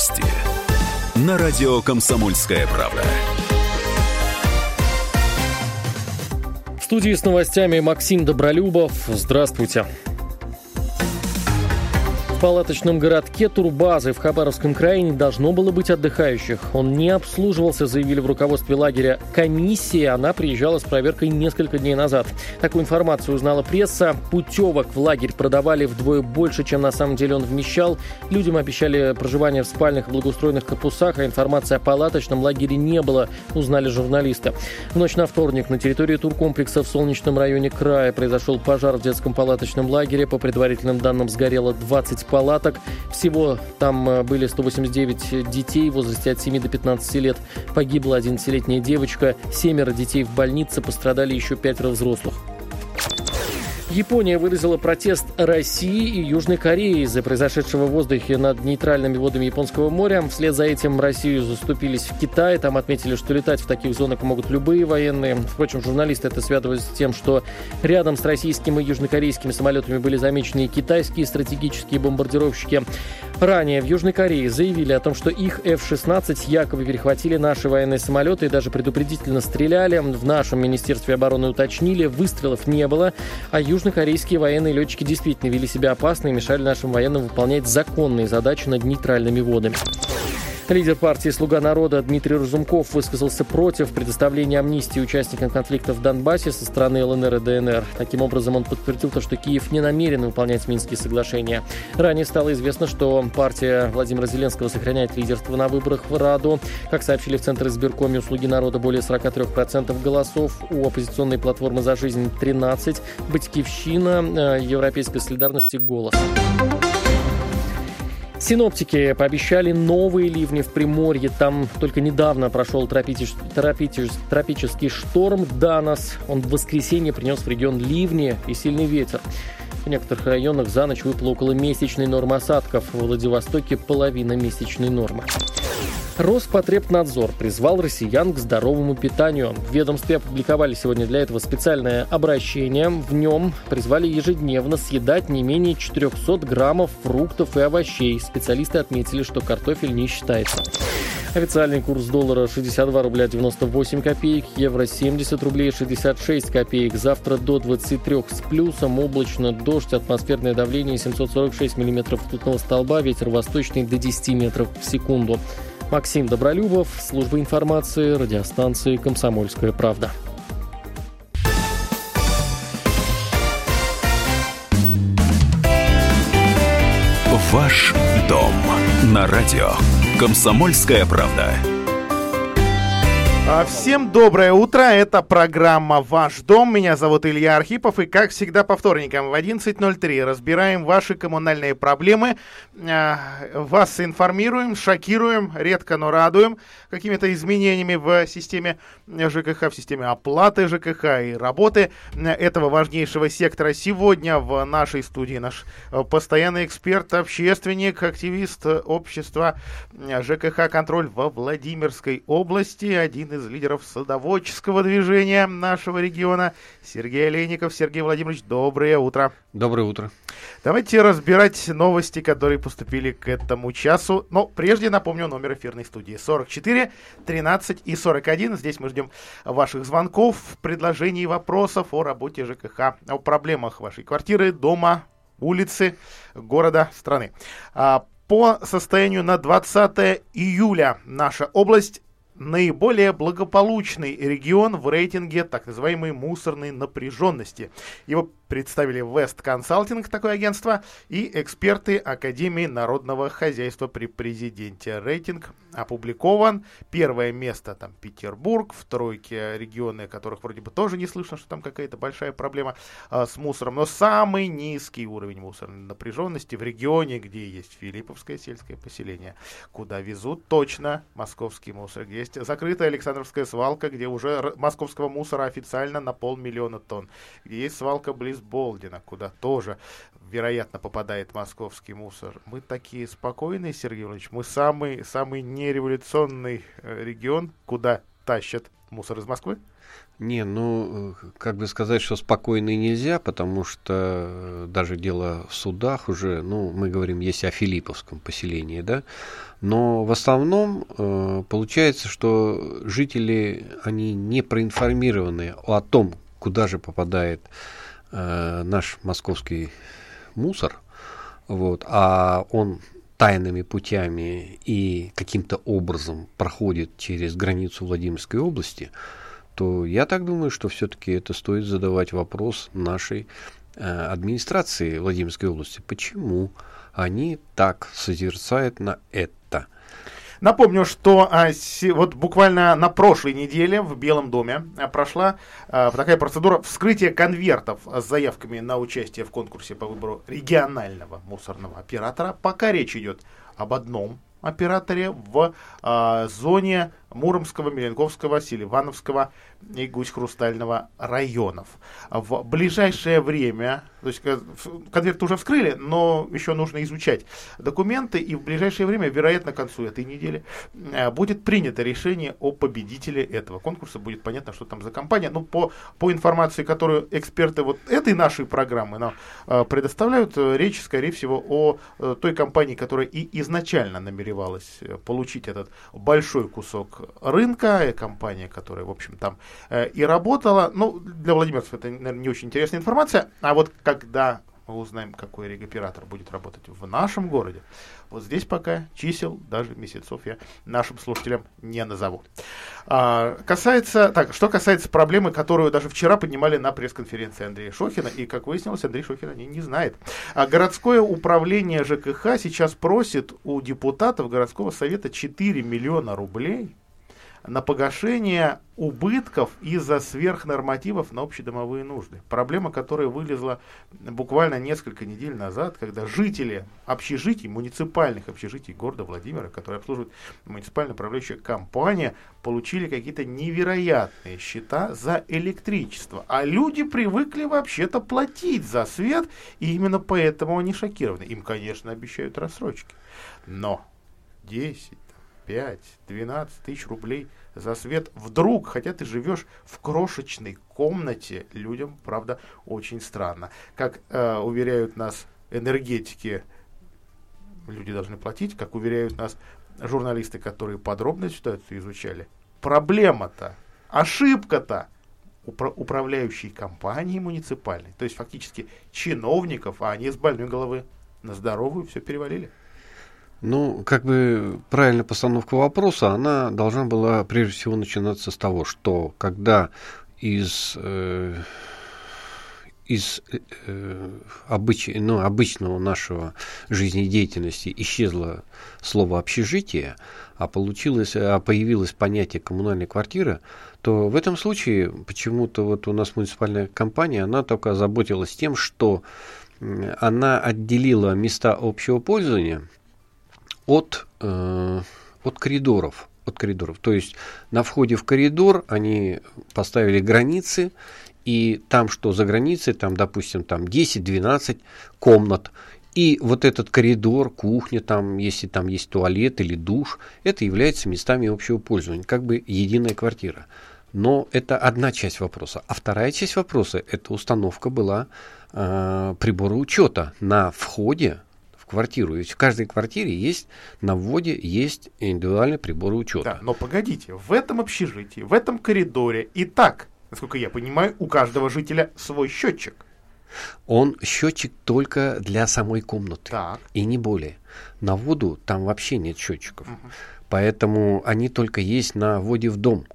Новости. На радио «Комсомольская правда». В студии с новостями Максим Добролюбов. Здравствуйте. Палаточном городке Турбазы в Хабаровском крае не должно было быть отдыхающих. Он не обслуживался, заявили в руководстве лагеря. Комиссия, она приезжала с проверкой несколько дней назад. Такую информацию узнала пресса. Путевок в лагерь продавали вдвое больше, чем на самом деле он вмещал. Людям обещали проживание в спальных и благоустроенных корпусах, а информации о палаточном лагере не было, узнали журналисты. В ночь на вторник на территории туркомплекса в Солнечном районе края произошел пожар в детском палаточном лагере. По предварительным данным, сгорело 20 палаток. Всего там э, были 189 детей в возрасте от 7 до 15 лет. Погибла 11-летняя девочка. Семеро детей в больнице, пострадали еще пятеро взрослых. Япония выразила протест России и Южной Кореи из-за произошедшего в воздухе над нейтральными водами Японского моря. Вслед за этим Россию заступились в Китае. Там отметили, что летать в таких зонах могут любые военные. Впрочем, журналисты это связывают с тем, что рядом с российскими и южнокорейскими самолетами были замечены и китайские стратегические бомбардировщики. Ранее в Южной Корее заявили о том, что их F-16 якобы перехватили наши военные самолеты и даже предупредительно стреляли. В нашем Министерстве обороны уточнили, выстрелов не было, а южные южнокорейские военные летчики действительно вели себя опасно и мешали нашим военным выполнять законные задачи над нейтральными водами. Лидер партии «Слуга народа» Дмитрий Разумков высказался против предоставления амнистии участникам конфликта в Донбассе со стороны ЛНР и ДНР. Таким образом, он подтвердил то, что Киев не намерен выполнять Минские соглашения. Ранее стало известно, что партия Владимира Зеленского сохраняет лидерство на выборах в Раду. Как сообщили в Центре избиркоме «Услуги народа» более 43% голосов, у оппозиционной платформы «За жизнь» 13%, Батькивщина, э, Европейской солидарности «Голос». Синоптики пообещали новые ливни в Приморье. Там только недавно прошел тропитич, тропитич, тропический шторм Данас. Он в воскресенье принес в регион ливни и сильный ветер. В некоторых районах за ночь выпало около месячной нормы осадков. В Владивостоке половина месячной нормы. Роспотребнадзор призвал россиян к здоровому питанию. В ведомстве опубликовали сегодня для этого специальное обращение. В нем призвали ежедневно съедать не менее 400 граммов фруктов и овощей. Специалисты отметили, что картофель не считается. Официальный курс доллара 62 рубля 98 копеек, евро 70 рублей 66 копеек. Завтра до 23 с плюсом, облачно, дождь, атмосферное давление 746 миллиметров ртутного столба, ветер восточный до 10 метров в секунду. Максим Добролюбов, служба информации, радиостанции «Комсомольская правда». Ваш дом на радио «Комсомольская правда». А, всем доброе утро, это программа «Ваш дом», меня зовут Илья Архипов, и как всегда по вторникам в 11.03 разбираем ваши коммунальные проблемы, а, вас информируем, шокируем, редко, но радуем какими-то изменениями в системе ЖКХ, в системе оплаты ЖКХ и работы этого важнейшего сектора. Сегодня в нашей студии наш постоянный эксперт, общественник, активист общества ЖКХ «Контроль» во Владимирской области, один из из лидеров садоводческого движения нашего региона, Сергей Олейников. Сергей Владимирович, доброе утро. Доброе утро. Давайте разбирать новости, которые поступили к этому часу. Но прежде напомню номер эфирной студии 44 13 и 41. Здесь мы ждем ваших звонков, предложений, вопросов о работе ЖКХ, о проблемах вашей квартиры, дома, улицы, города, страны. А, по состоянию на 20 июля наша область наиболее благополучный регион в рейтинге так называемой мусорной напряженности. Его представили West Consulting, такое агентство, и эксперты Академии народного хозяйства при президенте. Рейтинг опубликован. Первое место там Петербург, в тройке регионы, которых вроде бы тоже не слышно, что там какая-то большая проблема а, с мусором. Но самый низкий уровень мусорной напряженности в регионе, где есть Филипповское сельское поселение, куда везут точно московский мусор, где есть закрытая Александровская свалка, где уже московского мусора официально на полмиллиона тонн, есть свалка близ из Болдина, куда тоже, вероятно, попадает московский мусор. Мы такие спокойные, Сергей Иванович. Мы самый, самый нереволюционный э, регион, куда тащат мусор из Москвы? Не, ну, как бы сказать, что спокойно нельзя, потому что даже дело в судах уже, ну, мы говорим, есть о Филипповском поселении, да, но в основном э, получается, что жители, они не проинформированы о том, куда же попадает э, наш московский мусор, вот, а он тайными путями и каким-то образом проходит через границу Владимирской области, то я так думаю, что все-таки это стоит задавать вопрос нашей э, администрации Владимирской области. Почему они так созерцают на это? Напомню, что а, си, вот буквально на прошлой неделе в Белом доме а, прошла а, такая процедура вскрытия конвертов с заявками на участие в конкурсе по выбору регионального мусорного оператора. Пока речь идет об одном операторе в а, зоне Муромского, Меленковского, Селивановского и Гусь-Хрустального районов. В ближайшее время, то есть конверт уже вскрыли, но еще нужно изучать документы, и в ближайшее время, вероятно, к концу этой недели, э, будет принято решение о победителе этого конкурса. Будет понятно, что там за компания. Ну, по, по информации, которую эксперты вот этой нашей программы нам э, предоставляют, э, речь, скорее всего, о той компании, которая и изначально намеревалась получить этот большой кусок рынка, компания, которая, в общем, там Э, и работала. Ну, для владимирцев это, наверное, не очень интересная информация. А вот когда мы узнаем, какой регоператор будет работать в нашем городе, вот здесь пока чисел, даже месяцев я нашим слушателям не назову. А, касается, так, что касается проблемы, которую даже вчера поднимали на пресс-конференции Андрея Шохина, и, как выяснилось, Андрей Шохин о ней не знает. А городское управление ЖКХ сейчас просит у депутатов городского совета 4 миллиона рублей на погашение убытков из-за сверхнормативов на общедомовые нужды. Проблема, которая вылезла буквально несколько недель назад, когда жители общежитий, муниципальных общежитий города Владимира, которые обслуживают муниципальная управляющая компания, получили какие-то невероятные счета за электричество. А люди привыкли вообще-то платить за свет, и именно поэтому они шокированы. Им, конечно, обещают рассрочки. Но 10, 5, 12 тысяч рублей за свет вдруг, хотя ты живешь в крошечной комнате, людям, правда, очень странно. Как э, уверяют нас энергетики, люди должны платить, как уверяют нас журналисты, которые подробно ситуацию изучали. Проблема-то, ошибка-то упра- управляющей компании муниципальной, то есть фактически чиновников, а они с больной головы на здоровую все перевалили. Ну, как бы правильная постановка вопроса, она должна была прежде всего начинаться с того, что когда из, э, из э, обыч, ну, обычного нашего жизнедеятельности исчезло слово общежитие, а получилось, а появилось понятие коммунальная квартира, то в этом случае почему-то вот у нас муниципальная компания, она только заботилась тем, что она отделила места общего пользования от, э, от коридоров. От коридоров. То есть на входе в коридор они поставили границы, и там, что за границей, там, допустим, там 10-12 комнат, и вот этот коридор, кухня, там, если там есть туалет или душ, это является местами общего пользования, как бы единая квартира. Но это одна часть вопроса. А вторая часть вопроса – это установка была э, прибора учета на входе квартиру. Ведь в каждой квартире есть на вводе есть индивидуальный прибор учета. Да, но погодите, в этом общежитии, в этом коридоре и так, насколько я понимаю, у каждого жителя свой счетчик. Он счетчик только для самой комнаты. Так. И не более. На воду там вообще нет счетчиков. Угу. Поэтому они только есть на вводе в дом.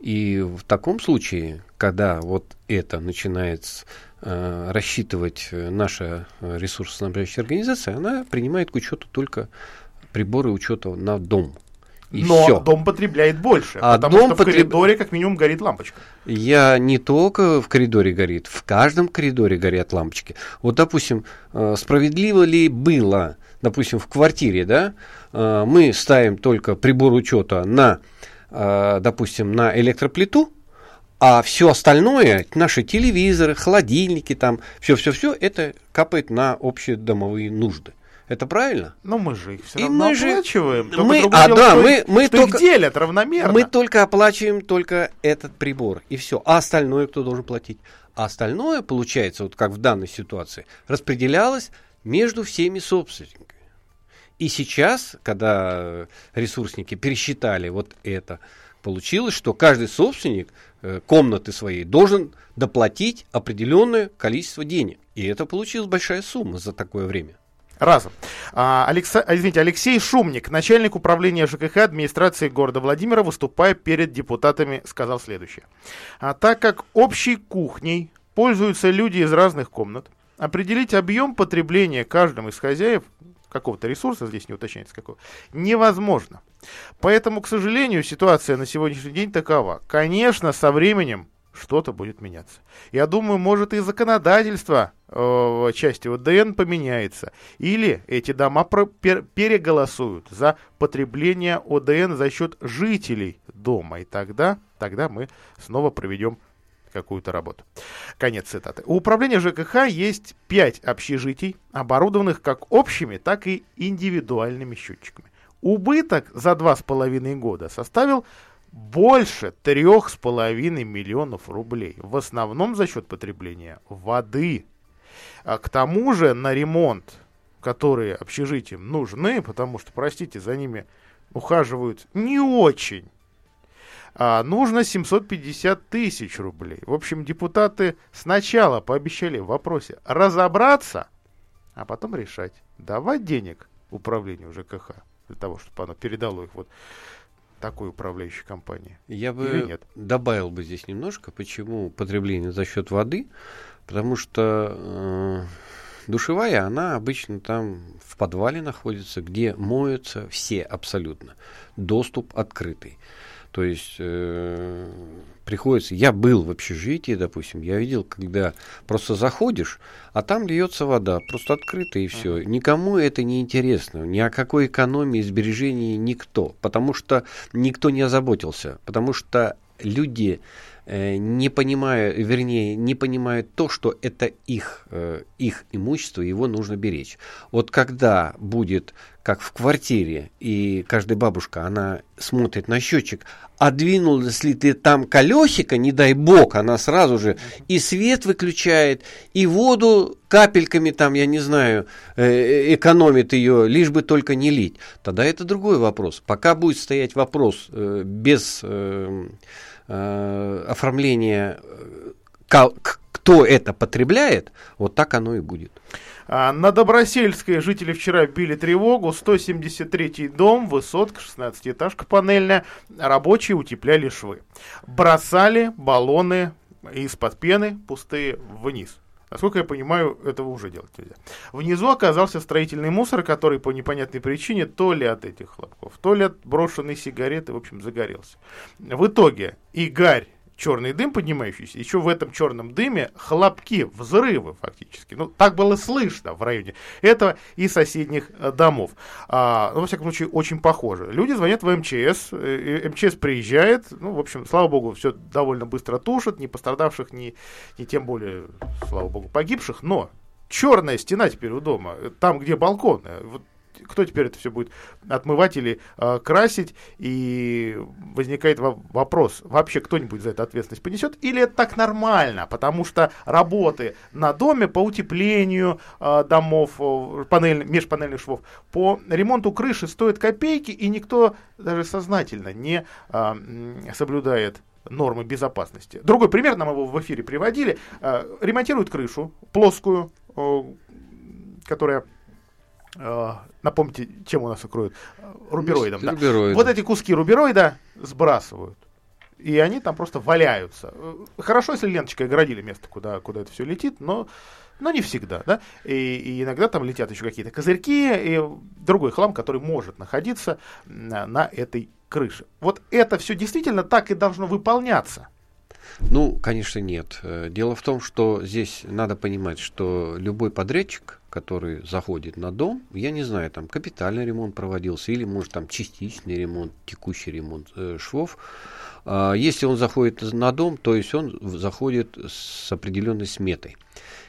И в таком случае, когда вот это начинает э, рассчитывать наша ресурсоснабжающая организация, она принимает к учету только приборы учета на дом. И Но все. дом потребляет больше, а потому дом что в коридоре как минимум горит лампочка. Я не только в коридоре горит, в каждом коридоре горят лампочки. Вот, допустим, э, справедливо ли было, допустим, в квартире, да, э, мы ставим только прибор учета на Э, допустим, на электроплиту, а все остальное, наши телевизоры, холодильники, там, все-все-все, это капает на общие домовые нужды. Это правильно? Но мы же их все И равно мы же- оплачиваем. Мы- а, дело, да, что, мы- их- мы что только- их делят равномерно. Мы только оплачиваем только этот прибор, и все. А остальное кто должен платить? А остальное, получается, вот как в данной ситуации, распределялось между всеми собственниками. И сейчас, когда ресурсники пересчитали вот это, получилось, что каждый собственник комнаты своей должен доплатить определенное количество денег. И это получилась большая сумма за такое время. Разом. А, Алекса- а, извините, Алексей Шумник, начальник управления ЖКХ администрации города Владимира, выступая перед депутатами, сказал следующее. А так как общей кухней пользуются люди из разных комнат, определить объем потребления каждым из хозяев какого-то ресурса, здесь не уточняется какого, невозможно. Поэтому, к сожалению, ситуация на сегодняшний день такова. Конечно, со временем что-то будет меняться. Я думаю, может и законодательство э, части ОДН поменяется. Или эти дома про- пер- переголосуют за потребление ОДН за счет жителей дома. И тогда, тогда мы снова проведем какую-то работу. Конец цитаты. У управления ЖКХ есть 5 общежитий, оборудованных как общими, так и индивидуальными счетчиками. Убыток за 2,5 года составил больше 3,5 миллионов рублей. В основном за счет потребления воды. А к тому же на ремонт, которые общежитиям нужны, потому что, простите, за ними ухаживают не очень, а, нужно 750 тысяч рублей. В общем, депутаты сначала пообещали в вопросе разобраться, а потом решать, давать денег управлению ЖКХ для того, чтобы оно передало их вот такой управляющей компании. Я бы Или нет? добавил бы здесь немножко, почему потребление за счет воды, потому что э, душевая, она обычно там в подвале находится, где моются все абсолютно. Доступ открытый. То есть э, приходится, я был в общежитии, допустим, я видел, когда просто заходишь, а там льется вода, просто открыто и все. Никому это не интересно, ни о какой экономии, сбережении никто, потому что никто не озаботился, потому что люди не понимают, вернее, не понимают то, что это их, э, их имущество, его нужно беречь. Вот когда будет, как в квартире, и каждая бабушка, она смотрит на счетчик, а двинулась ли ты там колесико, не дай бог, она сразу же и свет выключает, и воду капельками там, я не знаю, э, экономит ее, лишь бы только не лить. Тогда это другой вопрос. Пока будет стоять вопрос э, без э, оформления, э, кто это потребляет, вот так оно и будет. А, на Добросельской жители вчера били тревогу. 173-й дом, высотка, 16-этажка панельная. Рабочие утепляли швы. Бросали баллоны из-под пены пустые вниз. Насколько я понимаю, этого уже делать нельзя. Внизу оказался строительный мусор, который по непонятной причине то ли от этих хлопков, то ли от брошенной сигареты, в общем, загорелся. В итоге и гарь, черный дым поднимающийся, еще в этом черном дыме хлопки, взрывы фактически. Ну, так было слышно в районе этого и соседних э, домов. А, ну, во всяком случае, очень похоже. Люди звонят в МЧС, э, МЧС приезжает, ну, в общем, слава богу, все довольно быстро тушат, ни пострадавших, ни, ни тем более, слава богу, погибших, но черная стена теперь у дома, э, там, где балкон, вот кто теперь это все будет отмывать или э, красить? И возникает во- вопрос, вообще кто-нибудь за это ответственность понесет? Или это так нормально? Потому что работы на доме по утеплению э, домов, э, панель, межпанельных швов, по ремонту крыши стоят копейки, и никто даже сознательно не э, соблюдает нормы безопасности. Другой пример, нам его в эфире приводили. Ремонтируют крышу плоскую, которая напомните, чем у нас укроют? Э, Рубероидом. да. Рубероидом. Вот эти куски рубероида сбрасывают. И они там просто валяются. Э, Хорошо, если ленточкой оградили место, куда, куда это все летит, но, но не всегда. Да? И, и иногда там летят еще какие-то козырьки и другой хлам, который может находиться на, на этой крыше. Вот это все действительно так и должно выполняться. Ну, конечно, нет. Э, Дело в том, что здесь надо понимать, что любой подрядчик, который заходит на дом, я не знаю, там капитальный ремонт проводился или, может, там частичный ремонт, текущий ремонт э, швов, а, если он заходит на дом, то есть он заходит с определенной сметой.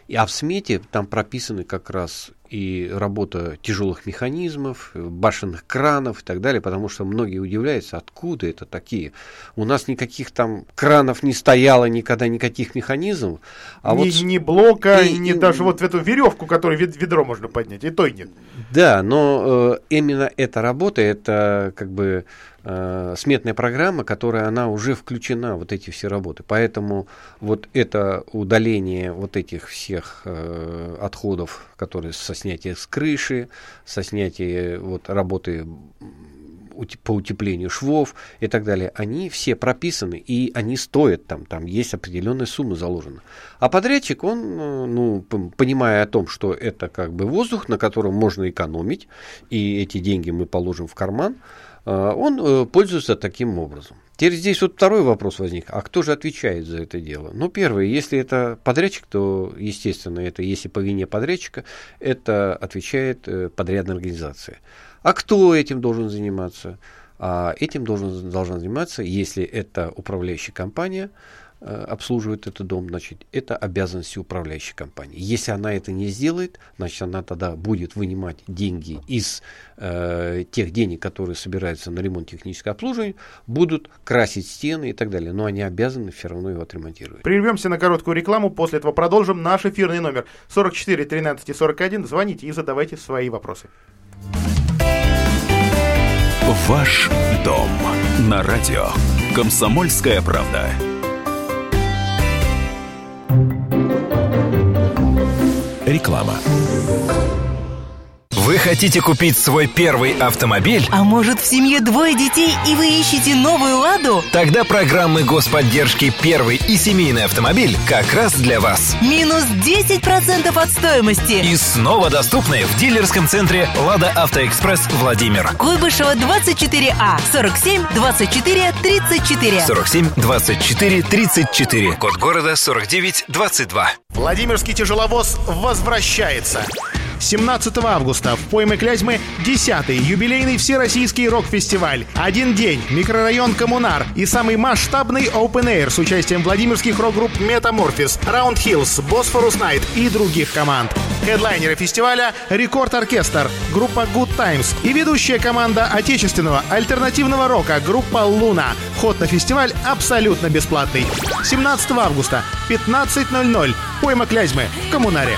И, а в смете там прописаны как раз и работа тяжелых механизмов, башенных кранов и так далее, потому что многие удивляются, откуда это такие. У нас никаких там кранов не стояло, никогда никаких механизмов. А ни, вот... ни блока, и, ни и... даже вот эту веревку, которую ведро можно поднять, и то и нет. Да, но э, именно эта работа, это как бы э, сметная программа, которая она уже включена, вот эти все работы. Поэтому вот это удаление вот этих всех э, отходов, которые со снятия с крыши, со снятия вот работы по утеплению швов и так далее, они все прописаны, и они стоят там, там есть определенная сумма заложена. А подрядчик, он, э, ну, понимая о том, что это как бы воздух, на котором можно экономить, и эти деньги мы положим в карман, он э, пользуется таким образом. Теперь здесь вот второй вопрос возник. А кто же отвечает за это дело? Ну, первое, если это подрядчик, то, естественно, это если по вине подрядчика, это отвечает э, подрядная организация. А кто этим должен заниматься? А этим должен, должна заниматься, если это управляющая компания, обслуживает этот дом, значит, это обязанности управляющей компании. Если она это не сделает, значит, она тогда будет вынимать деньги из э, тех денег, которые собираются на ремонт технического обслуживания, будут красить стены и так далее. Но они обязаны все равно его отремонтировать. Прервемся на короткую рекламу, после этого продолжим наш эфирный номер 44 13 и 41. Звоните и задавайте свои вопросы. Ваш дом на радио. Комсомольская правда. Реклама. Вы хотите купить свой первый автомобиль? А может в семье двое детей и вы ищете новую «Ладу»? Тогда программы господдержки «Первый» и семейный автомобиль как раз для вас. Минус 10% от стоимости. И снова доступны в дилерском центре «Лада Автоэкспресс» Владимир. Куйбышева 24А 47 24 34. 47 24 34. Код города 49 22. Владимирский тяжеловоз возвращается. 17 августа в пойме Клязьмы 10-й юбилейный всероссийский рок-фестиваль. Один день, микрорайон Коммунар и самый масштабный Open Air с участием владимирских рок-групп Метаморфис, Round Hills, Bosphorus Night и других команд. Хедлайнеры фестиваля — Рекорд-оркестр, группа Good Times и ведущая команда отечественного альтернативного рока группа Луна. Вход на фестиваль абсолютно бесплатный. 17 августа, 15.00. Пойма Клязьмы в Коммунаре.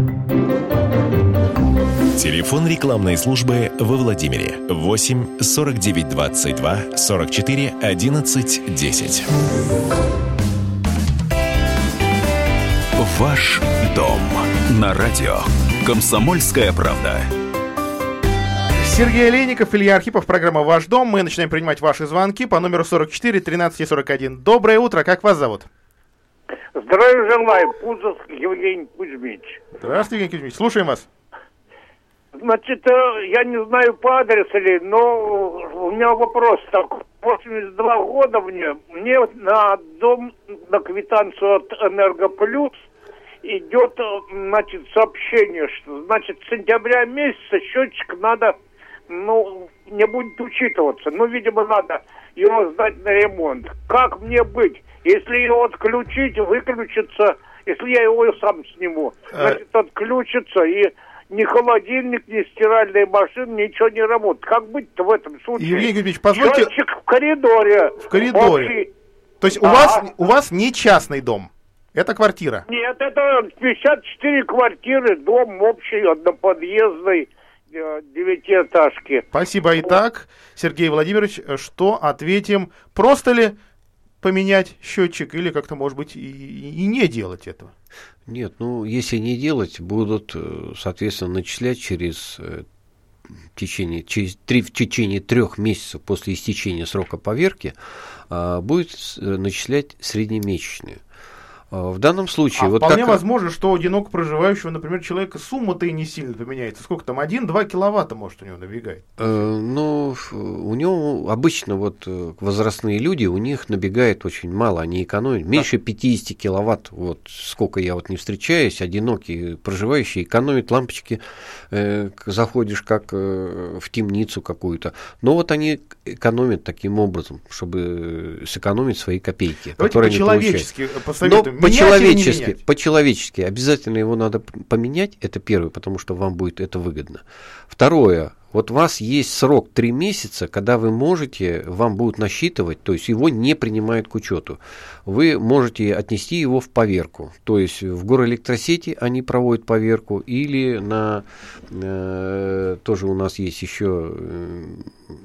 Телефон рекламной службы во Владимире 8 49 22 44 11 10. Ваш дом на радио. Комсомольская правда. Сергей Олейников, Илья Архипов, программа «Ваш дом». Мы начинаем принимать ваши звонки по номеру 44 13 41. Доброе утро, как вас зовут? Здравия желаю, Пузов Евгений Кузьмич. Здравствуйте, Евгений Кузьмич, слушаем вас. Значит, э, я не знаю по адресу ли, но у меня вопрос такой. 82 года мне, мне на дом, на квитанцию от Энергоплюс идет, э, значит, сообщение, что, значит, с сентября месяца счетчик надо, ну, не будет учитываться. Ну, видимо, надо его сдать на ремонт. Как мне быть? Если его отключить, выключится, если я его сам сниму, а значит, отключится и ни холодильник, ни стиральная машина, ничего не работает. Как быть-то в этом случае? Евгений Григорьевич, позвольте... Счетчик в коридоре. В коридоре. Общий... То есть у, а? вас, у вас не частный дом? Это квартира? Нет, это 54 квартиры, дом общий, одноподъездный девятиэтажки. Спасибо. Итак, Сергей Владимирович, что ответим? Просто ли поменять счетчик или как-то, может быть, и, и не делать этого? Нет, ну, если не делать, будут, э, соответственно, начислять через течение, через, три, в течение трех месяцев после истечения срока поверки а, будет начислять среднемесячные. А, в данном случае... А вот вполне так... возможно, что у одиноко проживающего, например, человека сумма-то и не сильно поменяется. Сколько там? 1-2 киловатта, может, у него набегает? Э, ну, у него обычно вот э, возрастные люди, у них набегает очень мало, они экономят. Меньше 50 киловатт, вот сколько я вот не встречаюсь, одинокие проживающие экономят лампочки, э, заходишь как э, в темницу какую-то. Но вот они экономят таким образом, чтобы сэкономить свои копейки. Давайте по-человечески посоветуем по-человечески, по-человечески обязательно его надо поменять, это первое, потому что вам будет это выгодно. Второе, вот у вас есть срок 3 месяца, когда вы можете, вам будут насчитывать, то есть его не принимают к учету. Вы можете отнести его в поверку. То есть в горэлектросети они проводят поверку или на, э, тоже у нас есть еще э,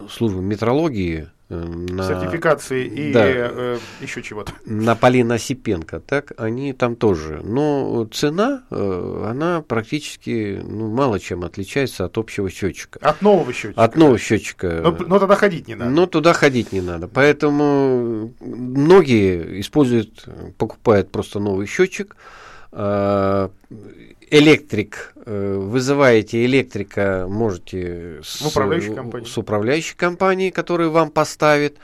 служба метрологии, на сертификации и да, э, еще чего-то. На Полина Осипенко, так они там тоже. Но цена, э, она практически ну, мало чем отличается от общего счетчика. От нового счетчика. От нового счетчика. Но, но туда ходить не надо. Но туда ходить не надо. Поэтому многие используют, покупают просто новый счетчик. Э, электрик, э, вызываете электрика, можете с, управляющей компании. с управляющей компанией, которая вам поставит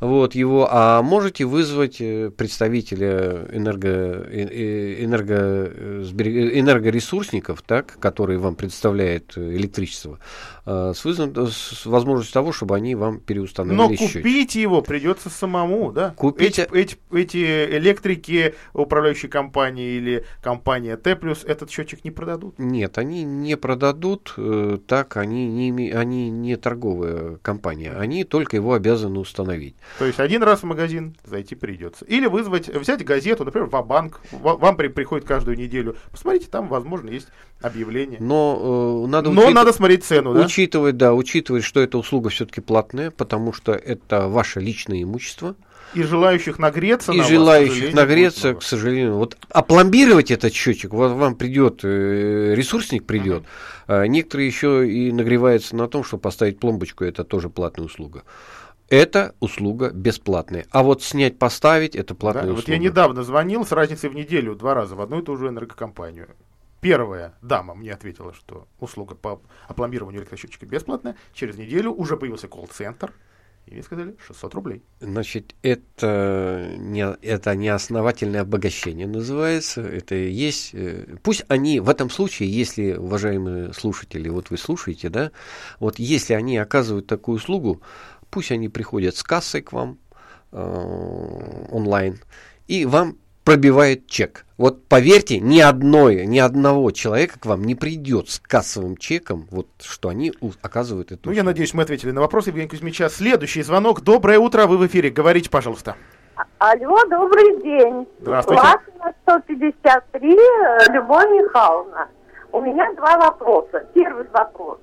вот его, а можете вызвать э, представителя энерго, энерго, энергоресурсников, так, которые вам предоставляют электричество, Э, с, вызов, с возможностью того, чтобы они вам переустановили Но купить счетчик. его придется самому, да? Купить... Эти, эти, эти электрики, управляющие компании или компания Т+, этот счетчик не продадут? Нет, они не продадут, э, так они не, они не торговая компания, они только его обязаны установить. То есть один раз в магазин зайти придется. Или вызвать, взять газету, например, в банк вам при, приходит каждую неделю. Посмотрите, там, возможно, есть объявление. Но э, надо Но учит... надо смотреть цену, да? Учитывать, да, учитывать, что эта услуга все-таки платная, потому что это ваше личное имущество. И желающих нагреться. И на желающих вас, нагреться, к сожалению. Вот опломбировать этот счетчик, вот вам придет, э, ресурсник придет. Uh-huh. А некоторые еще и нагреваются на том, что поставить пломбочку, это тоже платная услуга. Это услуга бесплатная. А вот снять, поставить, это платная да, услуга. Вот я недавно звонил с разницей в неделю два раза в одну и ту же энергокомпанию. Первая дама мне ответила, что услуга по опломбированию электросчетчика бесплатная. Через неделю уже появился колл-центр, и мне сказали 600 рублей. Значит, это не, это не основательное обогащение называется. Это есть... Э, пусть они в этом случае, если, уважаемые слушатели, вот вы слушаете, да, вот если они оказывают такую услугу, пусть они приходят с кассой к вам э, онлайн, и вам пробивает чек. Вот поверьте, ни одной, ни одного человека к вам не придет с кассовым чеком, вот что они оказывают эту. Ну, я надеюсь, мы ответили на вопрос Евгения Кузьмича. Следующий звонок. Доброе утро, вы в эфире. Говорите, пожалуйста. Алло, добрый день. Здравствуйте. Латина 153, Любовь Михайловна. У меня два вопроса. Первый вопрос.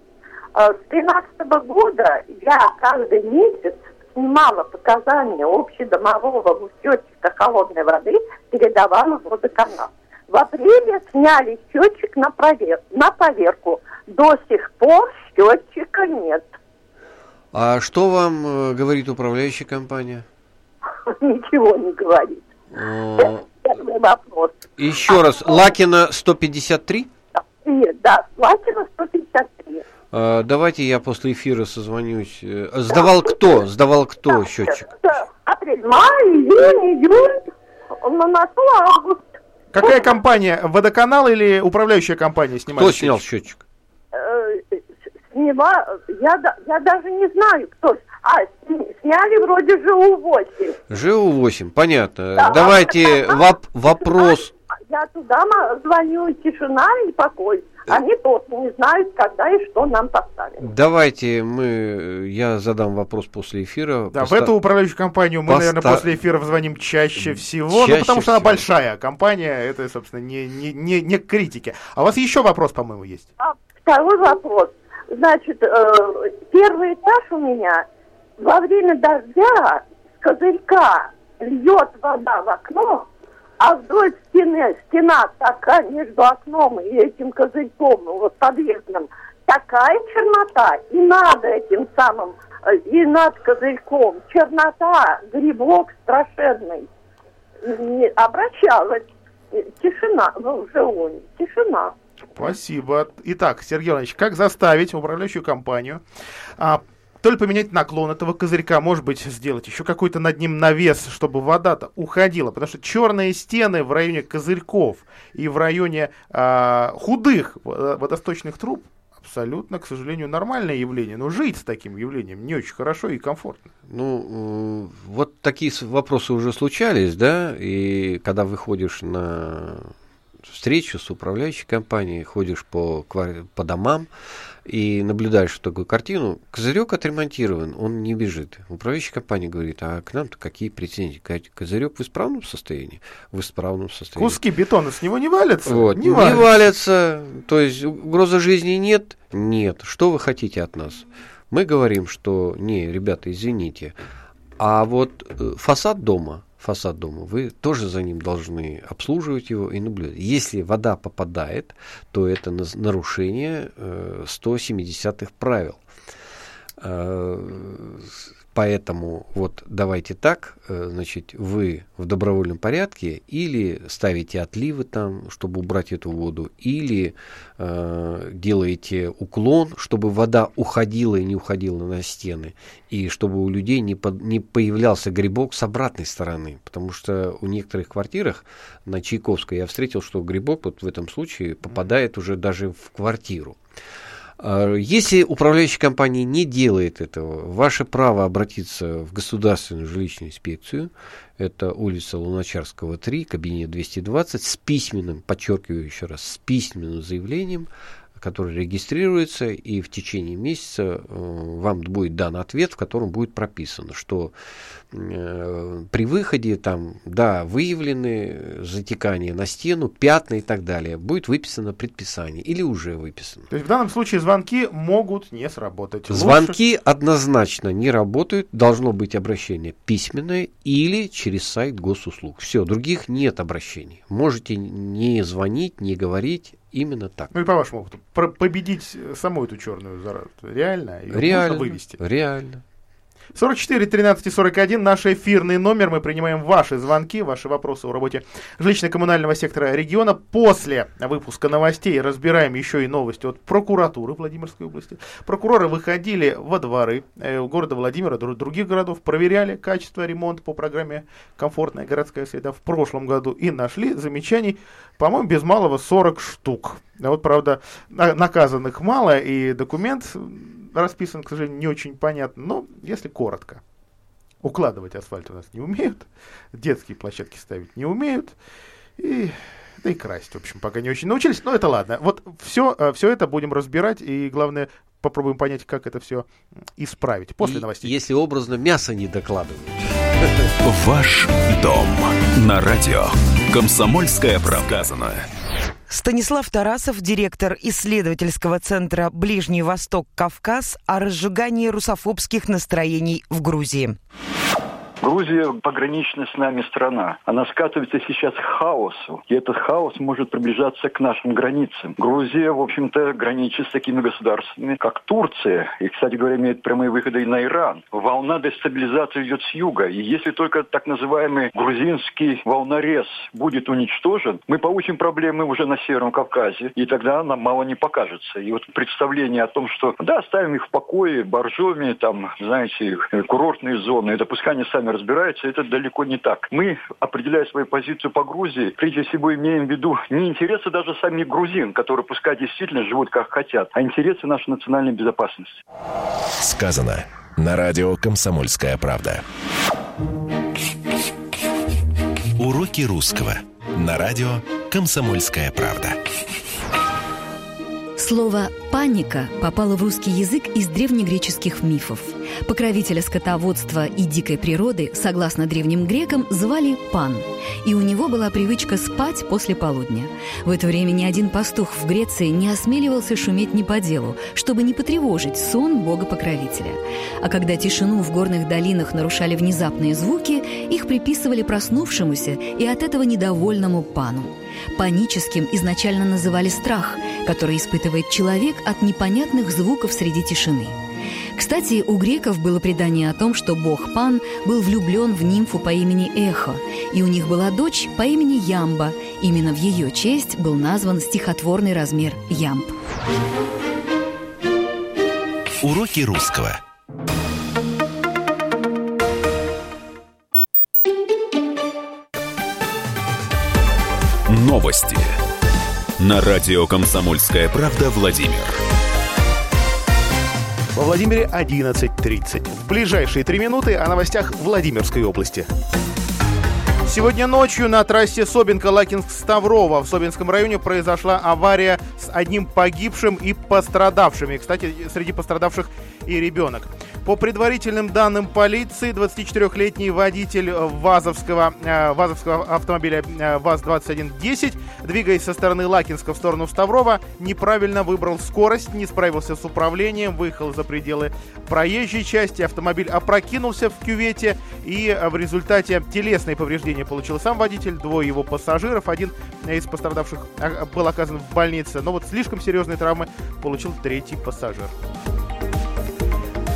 Э, с 2013 года я каждый месяц снимала показания общедомового счетчика холодной воды, передавала в водоканал. В апреле сняли счетчик на, провер... на поверку. До сих пор счетчика нет. А что вам э, говорит управляющая компания? Ничего не говорит. Первый вопрос. Еще раз, Лакина 153? Да, Лакина 153. А, давайте я после эфира созвонюсь. Э, сдавал кто? Сдавал кто счетчик? Апрель, май, июнь, июнь, на носу август. Какая компания? Водоканал или управляющая компания снимает Кто снял счетчик? Э, сняла, я, я даже не знаю, кто. А, сняли вроде ЖУ-8. ЖУ-8, понятно. Да. Давайте воп вопрос. Я туда звоню, тишина и покой. Они тоже не знают, когда и что нам поставили. Давайте мы, я задам вопрос после эфира. Да, Поста... в эту управляющую компанию мы, Поста... наверное, после эфира звоним чаще всего, ну, чаще ну, потому что всего. она большая компания, это, собственно, не, не, не, не к критике. А у вас еще вопрос, по-моему, есть? А, второй вопрос. Значит, э, первый этаж у меня во время дождя с козырька льет вода в окно, а вдоль стены, стена такая между окном и этим козырьком, ну, вот подъездным, такая чернота, и надо этим самым, э, и над козырьком, чернота, грибок страшенный. Обращалась. Э, Тишина, ну, живой, тишина. Спасибо. Итак, Сергей Иванович, как заставить управляющую компанию а, то ли поменять наклон этого козырька, может быть, сделать еще какой-то над ним навес, чтобы вода-то уходила, потому что черные стены в районе козырьков и в районе а, худых водосточных труб абсолютно, к сожалению, нормальное явление, но жить с таким явлением не очень хорошо и комфортно. Ну, э, вот такие вопросы уже случались, да, и когда выходишь на встречу с управляющей компанией, ходишь по, по домам, и наблюдаешь такую картину, козырек отремонтирован, он не бежит. Управляющая компания говорит, а к нам-то какие претензии? Козырек в исправном состоянии? В исправном состоянии. Куски бетона с него не валятся? Вот, не, не валятся. валятся. То есть угрозы жизни нет? Нет. Что вы хотите от нас? Мы говорим, что не, ребята, извините. А вот э, фасад дома фасад дома, вы тоже за ним должны обслуживать его и наблюдать. Если вода попадает, то это нарушение 170-х э, правил. Поэтому вот давайте так, э, значит, вы в добровольном порядке или ставите отливы там, чтобы убрать эту воду, или э, делаете уклон, чтобы вода уходила и не уходила на стены, и чтобы у людей не, по, не появлялся грибок с обратной стороны, потому что у некоторых квартирах на Чайковской я встретил, что грибок вот в этом случае попадает уже даже в квартиру. А, если управляющая компания не делает этого, ваше право обратиться в государственную жилищную инспекцию, это улица Луначарского, 3, кабинет 220, с письменным, подчеркиваю еще раз, с письменным заявлением который регистрируется, и в течение месяца э, вам будет дан ответ, в котором будет прописано, что э, при выходе там, да, выявлены затекания на стену, пятна и так далее. Будет выписано предписание или уже выписано. То есть в данном случае звонки могут не сработать. Звонки Лучше... однозначно не работают. Должно быть обращение письменное или через сайт госуслуг. Все, других нет обращений. Можете не звонить, не говорить Именно так. Ну и по вашему опыту, победить саму эту черную заразу реально? Ее реально, вывести? Реально. 44 13 41 наш эфирный номер. Мы принимаем ваши звонки, ваши вопросы о работе жилищно-коммунального сектора региона. После выпуска новостей разбираем еще и новости от прокуратуры Владимирской области. Прокуроры выходили во дворы э, города Владимира, других городов, проверяли качество ремонта по программе «Комфортная городская среда» в прошлом году и нашли замечаний, по-моему, без малого 40 штук. А вот, правда, наказанных мало, и документ расписан, к сожалению, не очень понятно, но если коротко. Укладывать асфальт у нас не умеют, детские площадки ставить не умеют, и да и красть, в общем, пока не очень научились, но это ладно. Вот все, э, все это будем разбирать, и главное, попробуем понять, как это все исправить после и новостей. Если образно мясо не докладывают. Ваш дом на радио. Комсомольская правда. Станислав Тарасов, директор исследовательского центра «Ближний Восток-Кавказ» о разжигании русофобских настроений в Грузии. Грузия пограничная с нами страна. Она скатывается сейчас к хаосу. И этот хаос может приближаться к нашим границам. Грузия, в общем-то, граничит с такими государствами, как Турция. И, кстати говоря, имеет прямые выходы и на Иран. Волна дестабилизации идет с юга. И если только так называемый грузинский волнорез будет уничтожен, мы получим проблемы уже на Северном Кавказе. И тогда нам мало не покажется. И вот представление о том, что да, оставим их в покое, боржоми, там, знаете, курортные зоны, это пускай сами разбираются, это далеко не так. Мы, определяя свою позицию по Грузии, прежде всего имеем в виду не интересы даже самих грузин, которые пускай действительно живут как хотят, а интересы нашей национальной безопасности. Сказано на радио «Комсомольская правда». Уроки русского на радио «Комсомольская правда». Слово «паника» попало в русский язык из древнегреческих мифов. Покровителя скотоводства и дикой природы, согласно древним грекам, звали Пан. И у него была привычка спать после полудня. В это время ни один пастух в Греции не осмеливался шуметь не по делу, чтобы не потревожить сон бога-покровителя. А когда тишину в горных долинах нарушали внезапные звуки, их приписывали проснувшемуся и от этого недовольному Пану. Паническим изначально называли страх – который испытывает человек от непонятных звуков среди тишины. Кстати, у греков было предание о том, что бог Пан был влюблен в нимфу по имени Эхо, и у них была дочь по имени Ямба. Именно в ее честь был назван стихотворный размер ямб. Уроки русского. Новости. На радио «Комсомольская правда» Владимир. Во Владимире 11.30. В ближайшие три минуты о новостях Владимирской области. Сегодня ночью на трассе Собинка-Лакинск-Ставрово в Собинском районе произошла авария с одним погибшим и пострадавшими. Кстати, среди пострадавших и ребенок. По предварительным данным полиции, 24-летний водитель ВАЗовского, э, ВАЗовского автомобиля э, ВАЗ-2110, двигаясь со стороны Лакинска в сторону Ставрова, неправильно выбрал скорость, не справился с управлением, выехал за пределы проезжей части, автомобиль опрокинулся в кювете и э, в результате телесные повреждения получил сам водитель, двое его пассажиров, один из пострадавших был оказан в больнице, но вот слишком серьезные травмы получил третий пассажир.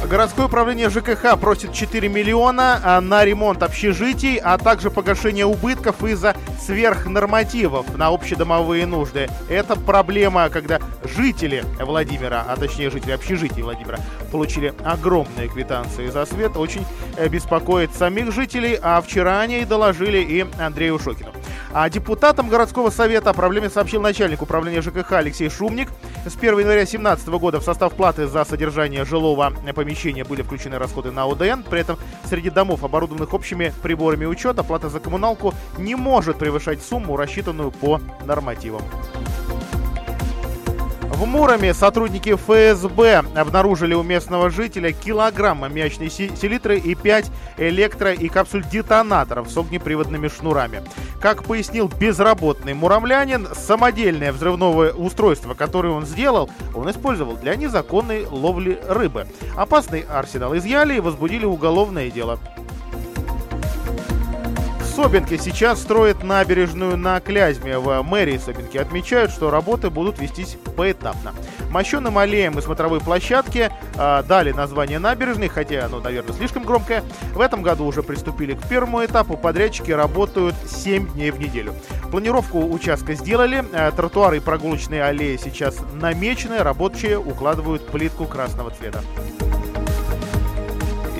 Городское управление ЖКХ просит 4 миллиона а, на ремонт общежитий, а также погашение убытков из-за сверхнормативов на общедомовые нужды. Это проблема, когда жители Владимира, а точнее жители общежитий Владимира, получили огромные квитанции за свет. Очень э, беспокоит самих жителей, а вчера они доложили и Андрею Шокину. А депутатам городского совета о проблеме сообщил начальник управления ЖКХ Алексей Шумник. С 1 января 2017 года в состав платы за содержание жилого помещения были включены расходы на ОДН. При этом среди домов, оборудованных общими приборами учета, плата за коммуналку не может превышать сумму, рассчитанную по нормативам. В Муроме сотрудники ФСБ обнаружили у местного жителя килограмм аммиачной селитры и 5 электро- и капсуль-детонаторов с огнеприводными шнурами. Как пояснил безработный муромлянин, самодельное взрывное устройство, которое он сделал, он использовал для незаконной ловли рыбы. Опасный арсенал изъяли и возбудили уголовное дело. Собинке сейчас строят набережную на Клязьме. В мэрии Собинки отмечают, что работы будут вестись поэтапно. Мощеным аллеям и смотровой площадке э, дали название набережной, хотя оно, наверное, слишком громкое. В этом году уже приступили к первому этапу. Подрядчики работают 7 дней в неделю. Планировку участка сделали. Э, тротуары и прогулочные аллеи сейчас намечены. Рабочие укладывают плитку красного цвета.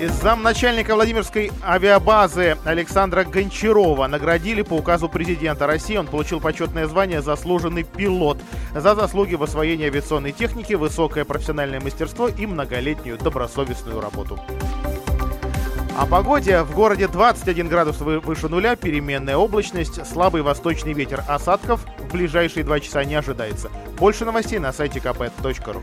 Замначальника Владимирской авиабазы Александра Гончарова наградили по указу президента России. Он получил почетное звание «Заслуженный пилот» за заслуги в освоении авиационной техники, высокое профессиональное мастерство и многолетнюю добросовестную работу. О погоде. В городе 21 градус выше нуля, переменная облачность, слабый восточный ветер осадков в ближайшие два часа не ожидается. Больше новостей на сайте kp.ru.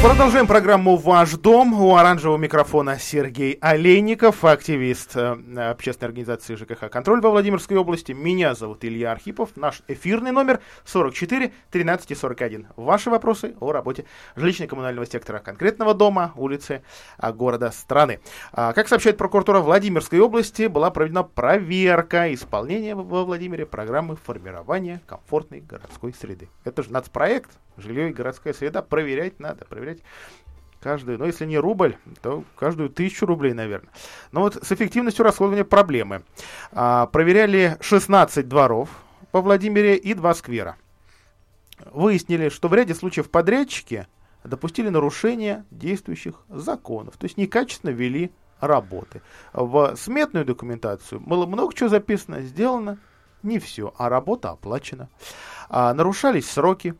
Продолжаем программу «Ваш дом». У оранжевого микрофона Сергей Олейников, активист э, общественной организации ЖКХ «Контроль» во Владимирской области. Меня зовут Илья Архипов. Наш эфирный номер 44 13 41. Ваши вопросы о работе жилищно-коммунального сектора конкретного дома, улицы, а, города, страны. А, как сообщает прокуратура Владимирской области, была проведена проверка исполнения во Владимире программы формирования комфортной городской среды. Это же нацпроект, жилье и городская среда. Проверять надо, проверять каждую, ну если не рубль, то каждую тысячу рублей, наверное. Но вот с эффективностью расходования проблемы. А, проверяли 16 дворов по Владимире и 2 сквера. Выяснили, что в ряде случаев подрядчики допустили нарушение действующих законов, то есть некачественно вели работы. В сметную документацию было много чего записано, сделано не все, а работа оплачена. А, нарушались сроки,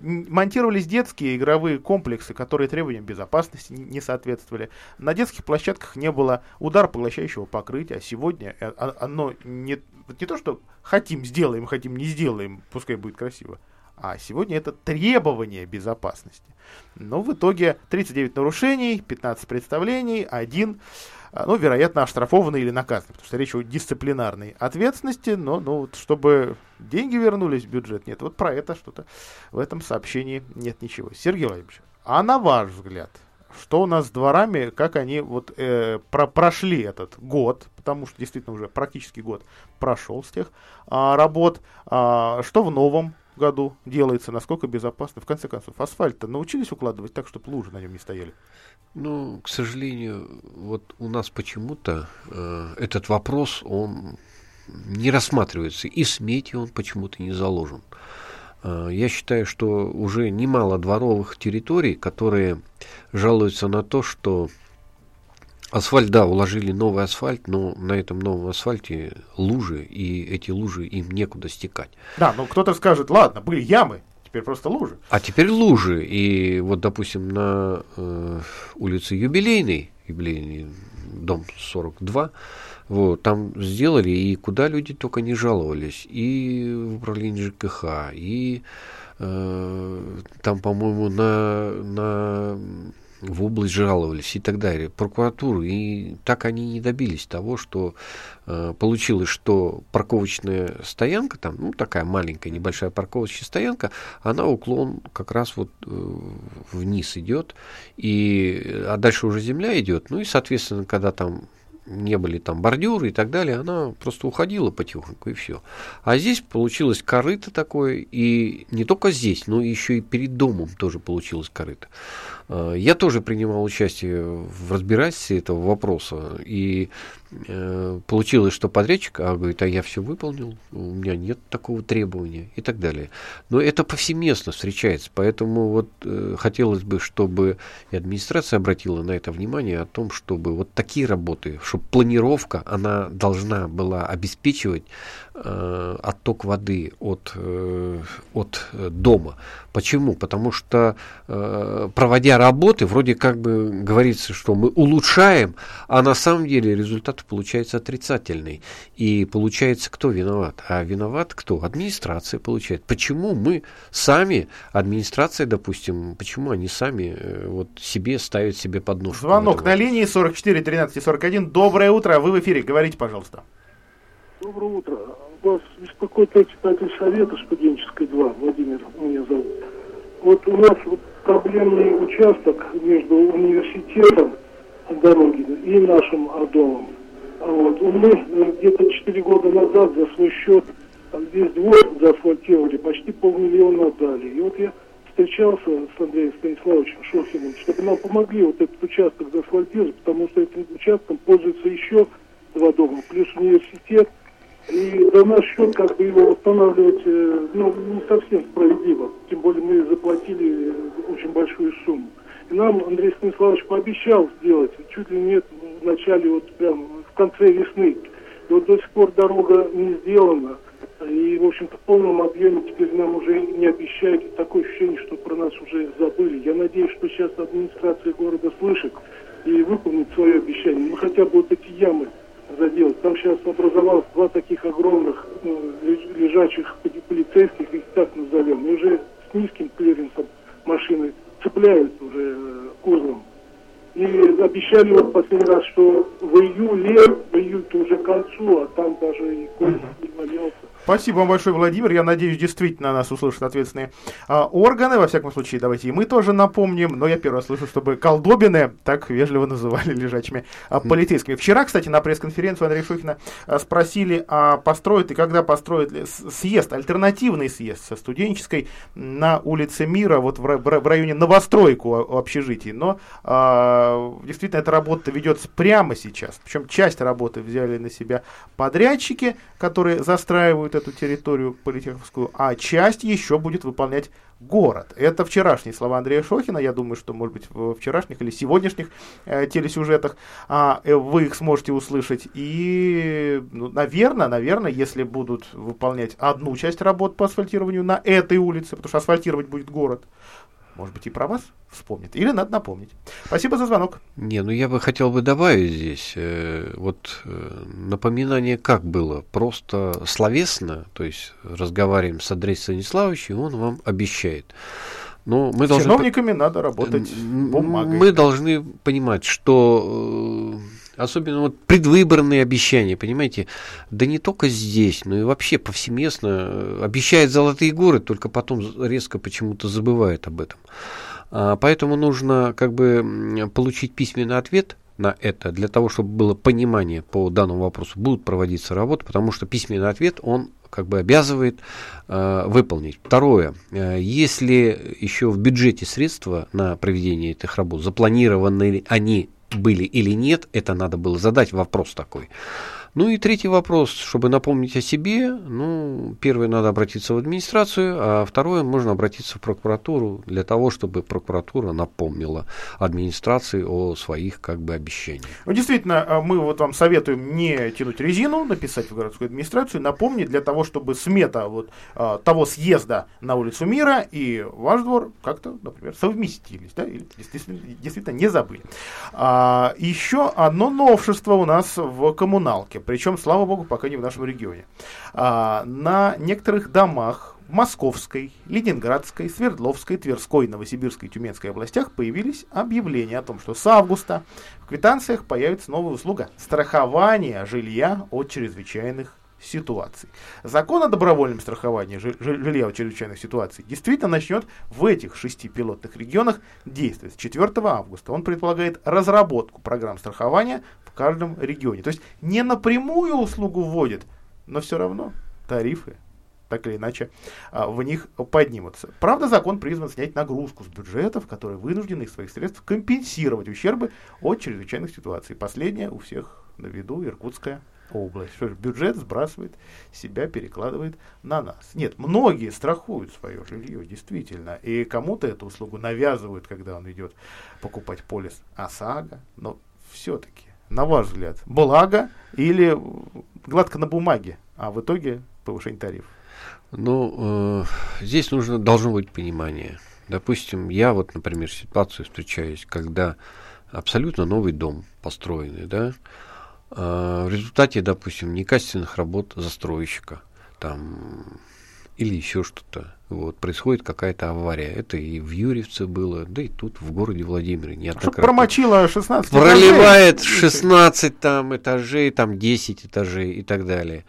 монтировались детские игровые комплексы, которые требованиям безопасности не соответствовали. На детских площадках не было удар поглощающего покрытия, а сегодня э, оно не, не то, что хотим сделаем, хотим не сделаем, пускай будет красиво, а сегодня это требование безопасности. Но в итоге 39 нарушений, 15 представлений, один а, ну, вероятно, оштрафованы или наказаны, потому что речь о дисциплинарной ответственности, но, ну, вот, чтобы деньги вернулись в бюджет, нет, вот про это что-то в этом сообщении нет ничего. Сергей Владимирович, а на ваш взгляд, что у нас с дворами, как они вот э, про прошли этот год, потому что действительно уже практически год прошел с тех а, работ, а, что в новом году делается, насколько безопасно. В конце концов, асфальт-то научились укладывать так, чтобы лужи на нем не стояли? Ну, к сожалению, вот у нас почему-то э, этот вопрос, он не рассматривается, и в смете он почему-то не заложен. Э, я считаю, что уже немало дворовых территорий, которые жалуются на то, что Асфальт, да, уложили новый асфальт, но на этом новом асфальте лужи, и эти лужи им некуда стекать. Да, ну кто-то скажет, ладно, были ямы, теперь просто лужи. А теперь лужи. И вот, допустим, на э, улице Юбилейной, юбилейный дом 42, вот, там сделали, и куда люди только не жаловались. И в управлении ЖКХ, и э, там, по-моему, на, на в область жаловались и так далее, прокуратуру, и так они не добились того, что э, получилось, что парковочная стоянка, там, ну, такая маленькая, небольшая парковочная стоянка, она уклон как раз вот э, вниз идет, и, а дальше уже земля идет, ну, и, соответственно, когда там не были там бордюры и так далее, она просто уходила потихоньку и все. А здесь получилось корыто такое, и не только здесь, но еще и перед домом тоже получилось корыто. А, я тоже принимал участие в разбирательстве этого вопроса, и э, получилось, что подрядчик а, говорит, а я все выполнил, у меня нет такого требования и так далее. Но это повсеместно встречается, поэтому вот э, хотелось бы, чтобы и администрация обратила на это внимание о том, чтобы вот такие работы, чтобы планировка, она должна была обеспечивать э, отток воды от, э, от дома. Почему? Потому что э, проводя работы, вроде как бы говорится, что мы улучшаем, а на самом деле результат получается отрицательный. И получается, кто виноват? А виноват кто? Администрация получает. Почему мы сами, администрация, допустим, почему они сами э, вот себе ставят себе под нож? Звонок на линии 44 13 41. Доброе утро, вы в эфире, говорите, пожалуйста. Доброе утро. Вас беспокоит председатель совета студенческой 2, Владимир меня зовут. Вот у нас вот проблемный участок между университетом дороги и нашим домом. А вот мы э, где-то 4 года назад за свой счет весь двор заасфальтировали, почти полмиллиона дали. И вот я встречался с Андреем Станиславовичем Шохиным, чтобы нам помогли вот этот участок заасфальтировать, потому что этим участком пользуется еще два дома, плюс университет – и за наш счет как бы его восстанавливать э, ну, не совсем справедливо. Тем более мы заплатили очень большую сумму. И нам Андрей Станиславович пообещал сделать, чуть ли нет в начале, вот прям в конце весны. И вот до сих пор дорога не сделана. И, в общем-то, в полном объеме теперь нам уже не обещают. Такое ощущение, что про нас уже забыли. Я надеюсь, что сейчас администрация города слышит и выполнит свое обещание. Ну, хотя бы вот эти ямы заделать. Там сейчас образовалось два таких огромных ну, лежачих полицейских, их так назовем, и уже с низким клиренсом машины цепляют уже э, кузовом. И обещали вот последний раз, что в июле, в июле уже к концу, а там даже и кое не валялся. Спасибо вам большое, Владимир. Я надеюсь, действительно нас услышат ответственные а, органы. Во всяком случае, давайте и мы тоже напомним. Но я первый раз слышу, чтобы колдобины так вежливо называли лежачими а, полицейскими. Вчера, кстати, на пресс-конференцию Андрея Шухина а, спросили, а построят и когда построят съезд, альтернативный съезд со студенческой на улице Мира, вот в, в районе новостройку общежитий. Но а, действительно эта работа ведется прямо сейчас. Причем часть работы взяли на себя подрядчики, которые застраивают эту территорию политеховскую, а часть еще будет выполнять город. Это вчерашние слова Андрея Шохина. Я думаю, что, может быть, в вчерашних или сегодняшних э, телесюжетах а, э, вы их сможете услышать. И, ну, наверное, наверное, если будут выполнять одну часть работ по асфальтированию на этой улице, потому что асфальтировать будет город, может быть, и про вас вспомнит. Или надо напомнить. Спасибо за звонок. Не, ну я бы хотел бы добавить здесь, э, вот э, напоминание как было, просто словесно, то есть разговариваем с Андреем Станиславовичем, он вам обещает. Но мы с должны... чиновниками надо работать бумагой. Мы должны понимать, что э, Особенно вот предвыборные обещания, понимаете, да не только здесь, но и вообще повсеместно э, обещает золотые горы, только потом резко почему-то забывает об этом. А, поэтому нужно как бы получить письменный ответ на это, для того, чтобы было понимание по данному вопросу, будут проводиться работы, потому что письменный ответ, он как бы обязывает э, выполнить. Второе, э, если еще в бюджете средства на проведение этих работ запланированы они были или нет, это надо было задать вопрос такой. Ну и третий вопрос, чтобы напомнить о себе, ну, первое, надо обратиться в администрацию, а второе, можно обратиться в прокуратуру для того, чтобы прокуратура напомнила администрации о своих, как бы, обещаниях. Ну, действительно, а, мы вот вам советуем не тянуть резину, написать в городскую администрацию, напомнить для того, чтобы смета вот а, того съезда на улицу Мира и ваш двор как-то, например, совместились, да, или действительно, действительно не забыли. А, еще одно новшество у нас в коммуналке причем, слава богу, пока не в нашем регионе. А, на некоторых домах Московской, Ленинградской, Свердловской, Тверской, Новосибирской Тюменской областях появились объявления о том, что с августа в квитанциях появится новая услуга страхования жилья от чрезвычайных ситуаций. Закон о добровольном страховании жилья от чрезвычайных ситуаций действительно начнет в этих шести пилотных регионах действовать с 4 августа. Он предполагает разработку программ страхования каждом регионе. То есть не напрямую услугу вводит, но все равно тарифы так или иначе а, в них поднимутся. Правда, закон призван снять нагрузку с бюджетов, которые вынуждены из своих средств компенсировать ущербы от чрезвычайных ситуаций. Последнее у всех на виду Иркутская область. Что же, бюджет сбрасывает себя, перекладывает на нас. Нет, многие страхуют свое жилье, действительно, и кому-то эту услугу навязывают, когда он идет покупать полис ОСАГО, но все-таки на ваш взгляд, благо или гладко на бумаге, а в итоге повышение тарифов? Ну, э, здесь нужно, должно быть понимание. Допустим, я вот, например, ситуацию встречаюсь, когда абсолютно новый дом построенный, да, э, в результате, допустим, некачественных работ застройщика, там или еще что-то. Вот, происходит какая-то авария. Это и в Юрьевце было, да и тут, в городе Владимире. Неоднократно. Промочило 16 Проливает этажей. 16 там этажей, там 10 этажей и так далее.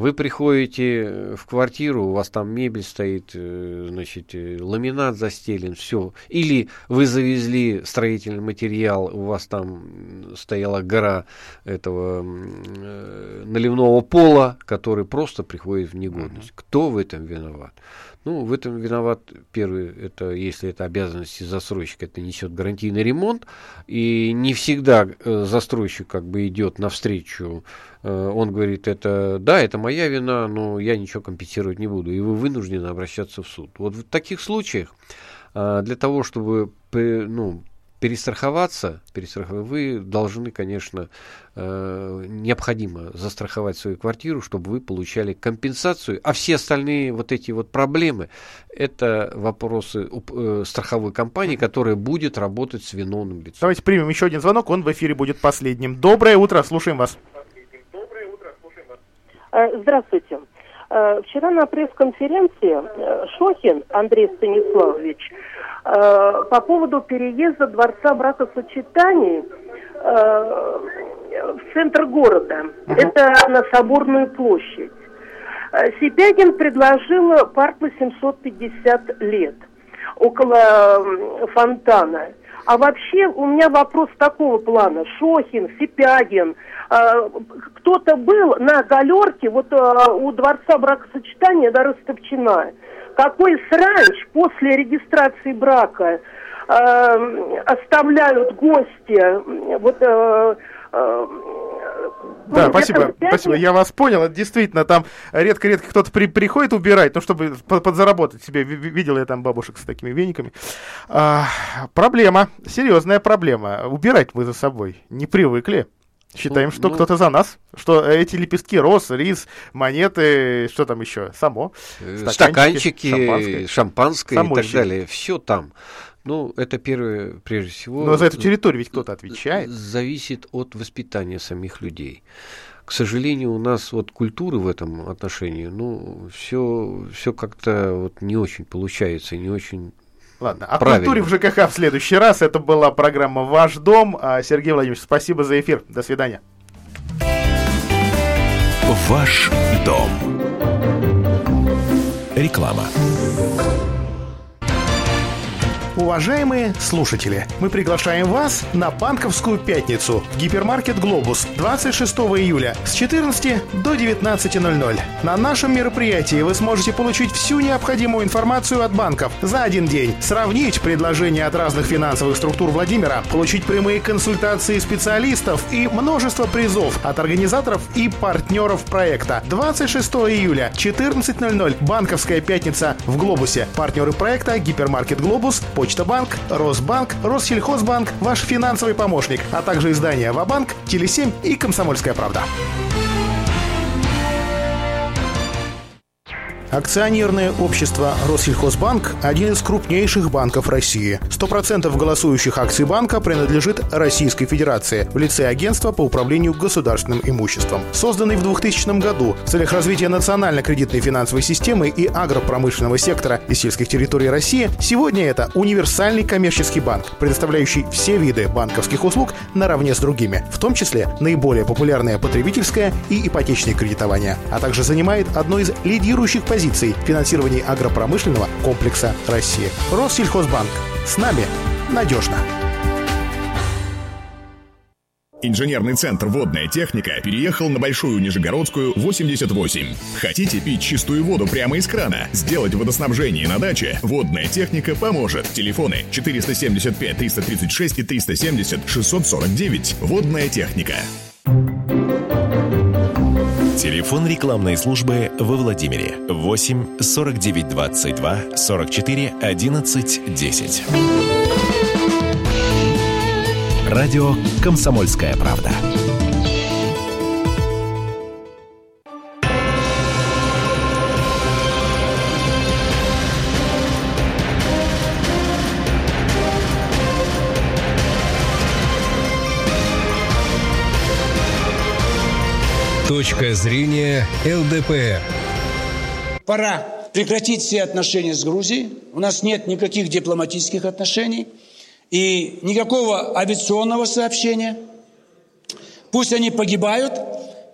Вы приходите в квартиру, у вас там мебель стоит, э, значит, э, ламинат застелен, все. Или вы завезли строительный материал, у вас там стояла гора этого э, наливного пола, который просто приходит в негодность. Кто в этом виноват? Ну, в этом виноват первый, это если это обязанности застройщика, это несет гарантийный ремонт, и не всегда э, застройщик как бы идет навстречу, э, он говорит, это да, это моя вина, но я ничего компенсировать не буду, и вы вынуждены обращаться в суд. Вот в таких случаях э, для того, чтобы ну, перестраховаться, перестраховать, вы должны, конечно, э, необходимо застраховать свою квартиру, чтобы вы получали компенсацию, а все остальные вот эти вот проблемы, это вопросы э, страховой компании, которая будет работать с виновным лицом. Давайте примем еще один звонок, он в эфире будет последним. Доброе утро, слушаем вас. Э, здравствуйте. Э, вчера на пресс-конференции э, Шохин Андрей Станиславович по поводу переезда Дворца бракосочетаний э, в центр города. Uh-huh. Это на Соборную площадь. Э, Сипягин предложил парк 850 лет около фонтана. А вообще у меня вопрос такого плана. Шохин, Сипягин, кто-то был на галерке вот у Дворца бракосочетания до Ростовчина какой сранч после регистрации брака э, оставляют гости, вот э, э, да, ну, спасибо, спасибо. Я вас понял. Это действительно там редко-редко кто-то при, приходит убирать, ну, чтобы подзаработать себе. Видел я там бабушек с такими вениками. А, проблема, серьезная проблема. Убирать мы за собой не привыкли. Считаем, ну, что ну, кто-то за нас, что эти лепестки роз, рис, монеты, что там еще, само, э, стаканчики, шампанское, шампанское и так далее, все там. Ну, это первое, прежде всего. Но за эту территорию ведь кто-то отвечает. Зависит от воспитания самих людей. К сожалению, у нас вот культуры в этом отношении, ну, все, все как-то вот не очень получается, не очень Ладно, о культуре в ЖКХ в следующий раз. Это была программа «Ваш дом». А, Сергей Владимирович, спасибо за эфир. До свидания. Ваш дом. Реклама. Уважаемые слушатели, мы приглашаем вас на Банковскую пятницу в гипермаркет «Глобус» 26 июля с 14 до 19.00. На нашем мероприятии вы сможете получить всю необходимую информацию от банков за один день, сравнить предложения от разных финансовых структур Владимира, получить прямые консультации специалистов и множество призов от организаторов и партнеров проекта. 26 июля, 14.00, Банковская пятница в «Глобусе». Партнеры проекта «Гипермаркет «Глобус», Почта Банк, Росбанк, Россельхозбанк, ваш финансовый помощник, а также издания Вабанк, Теле7 и Комсомольская правда. Акционерное общество «Россельхозбанк» – один из крупнейших банков России. 100% голосующих акций банка принадлежит Российской Федерации в лице агентства по управлению государственным имуществом. Созданный в 2000 году в целях развития национально-кредитной финансовой системы и агропромышленного сектора и сельских территорий России, сегодня это универсальный коммерческий банк, предоставляющий все виды банковских услуг наравне с другими, в том числе наиболее популярное потребительское и ипотечное кредитование, а также занимает одно из лидирующих позиций позиций в финансировании агропромышленного комплекса России. Россельхозбанк. С нами надежно. Инженерный центр «Водная техника» переехал на Большую Нижегородскую, 88. Хотите пить чистую воду прямо из крана? Сделать водоснабжение на даче? «Водная техника» поможет. Телефоны 475 336 и 370 649. «Водная техника». Телефон рекламной службы во Владимире 8 49 22 44 11 10. Радио «Комсомольская правда». Точка зрения ЛДПР. Пора прекратить все отношения с Грузией. У нас нет никаких дипломатических отношений и никакого авиационного сообщения. Пусть они погибают,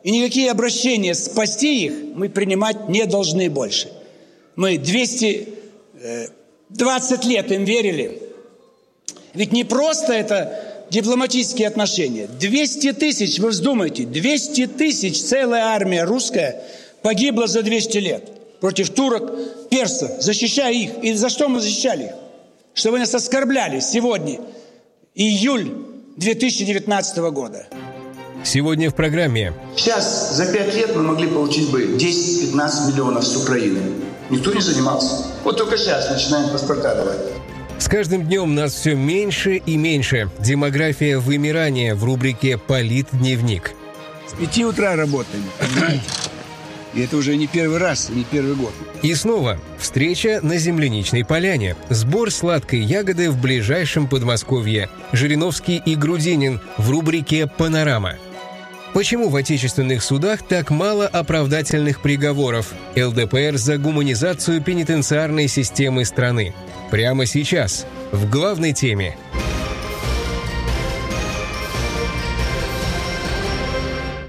и никакие обращения спасти их мы принимать не должны больше. Мы 220 лет им верили. Ведь не просто это дипломатические отношения. 200 тысяч, вы вздумайте, 200 тысяч, целая армия русская погибла за 200 лет против турок, персов, защищая их. И за что мы защищали их? Чтобы нас оскорбляли сегодня, июль 2019 года. Сегодня в программе. Сейчас за пять лет мы могли получить бы 10-15 миллионов с Украины. Никто не занимался. Вот только сейчас начинаем паспорта давать. С каждым днем нас все меньше и меньше. Демография вымирания в рубрике «Политдневник». С пяти утра работаем? И это уже не первый раз, не первый год. И снова встреча на земляничной поляне. Сбор сладкой ягоды в ближайшем Подмосковье. Жириновский и Грудинин в рубрике «Панорама». Почему в отечественных судах так мало оправдательных приговоров? ЛДПР за гуманизацию пенитенциарной системы страны. Прямо сейчас, в главной теме.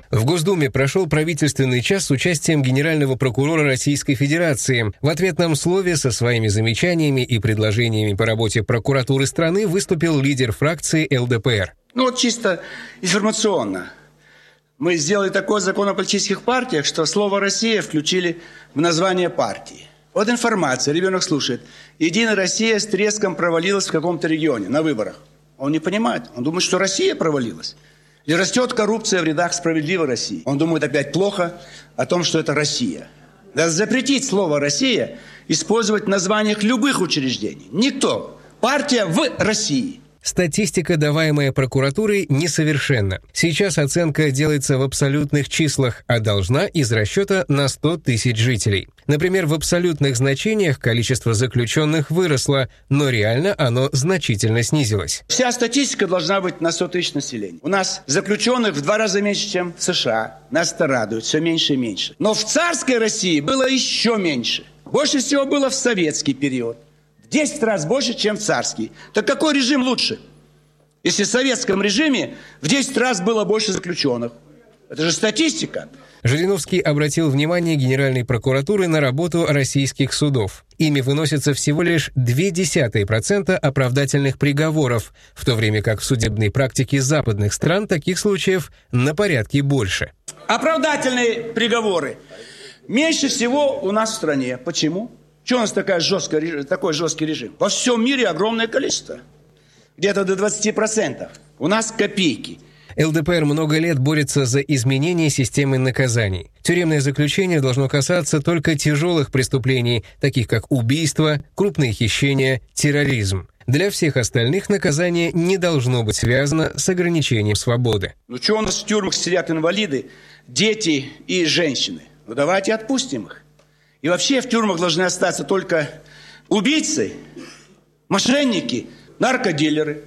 В Госдуме прошел правительственный час с участием генерального прокурора Российской Федерации. В ответном слове со своими замечаниями и предложениями по работе прокуратуры страны выступил лидер фракции ЛДПР. Ну вот чисто информационно. Мы сделали такой закон о политических партиях, что слово «Россия» включили в название партии. Вот информация, ребенок слушает. Единая Россия с треском провалилась в каком-то регионе на выборах. Он не понимает. Он думает, что Россия провалилась. И растет коррупция в рядах справедливой России. Он думает опять плохо о том, что это Россия. Надо запретить слово «Россия» использовать в названиях любых учреждений. Никто. Партия в России – Статистика, даваемая прокуратурой, несовершенна. Сейчас оценка делается в абсолютных числах, а должна из расчета на 100 тысяч жителей. Например, в абсолютных значениях количество заключенных выросло, но реально оно значительно снизилось. Вся статистика должна быть на 100 тысяч населения. У нас заключенных в два раза меньше, чем в США. Нас это радует, все меньше и меньше. Но в царской России было еще меньше. Больше всего было в советский период. В 10 раз больше, чем царский. Так какой режим лучше? Если в советском режиме в 10 раз было больше заключенных. Это же статистика. Жириновский обратил внимание Генеральной прокуратуры на работу российских судов. Ими выносится всего лишь 0,2% оправдательных приговоров, в то время как в судебной практике западных стран таких случаев на порядке больше. Оправдательные приговоры меньше всего у нас в стране. Почему? Чего у нас такая жесткая, такой жесткий режим? Во всем мире огромное количество. Где-то до 20%. У нас копейки. ЛДПР много лет борется за изменение системы наказаний. Тюремное заключение должно касаться только тяжелых преступлений, таких как убийство, крупные хищения, терроризм. Для всех остальных наказание не должно быть связано с ограничением свободы. Ну что у нас в тюрьмах сидят инвалиды, дети и женщины? Ну давайте отпустим их. И вообще в тюрьмах должны остаться только убийцы, мошенники, наркодилеры.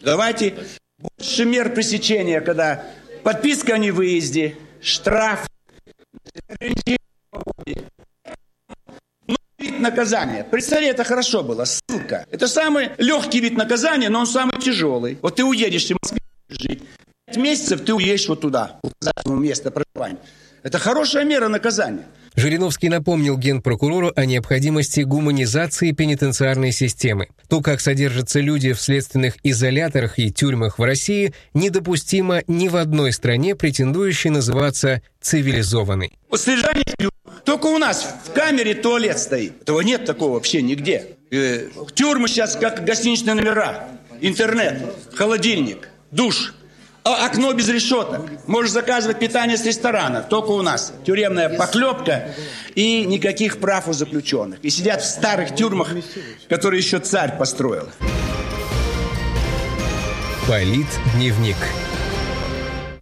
Давайте больше мер пресечения, когда подписка о невыезде, штраф, ну, вид наказания. Представляете, это хорошо было, ссылка. Это самый легкий вид наказания, но он самый тяжелый. Вот ты уедешь в Москве жить, пять месяцев ты уедешь вот туда, в место проживания. Это хорошая мера наказания. Жириновский напомнил генпрокурору о необходимости гуманизации пенитенциарной системы. То, как содержатся люди в следственных изоляторах и тюрьмах в России, недопустимо ни в одной стране, претендующей называться цивилизованной. Вот содержание только у нас в камере туалет стоит. Этого нет такого вообще нигде. Э, тюрьмы сейчас как гостиничные номера. Интернет, холодильник, душ – окно без решеток. Можешь заказывать питание с ресторана. Только у нас тюремная похлебка и никаких прав у заключенных. И сидят в старых тюрьмах, которые еще царь построил. Полит-дневник.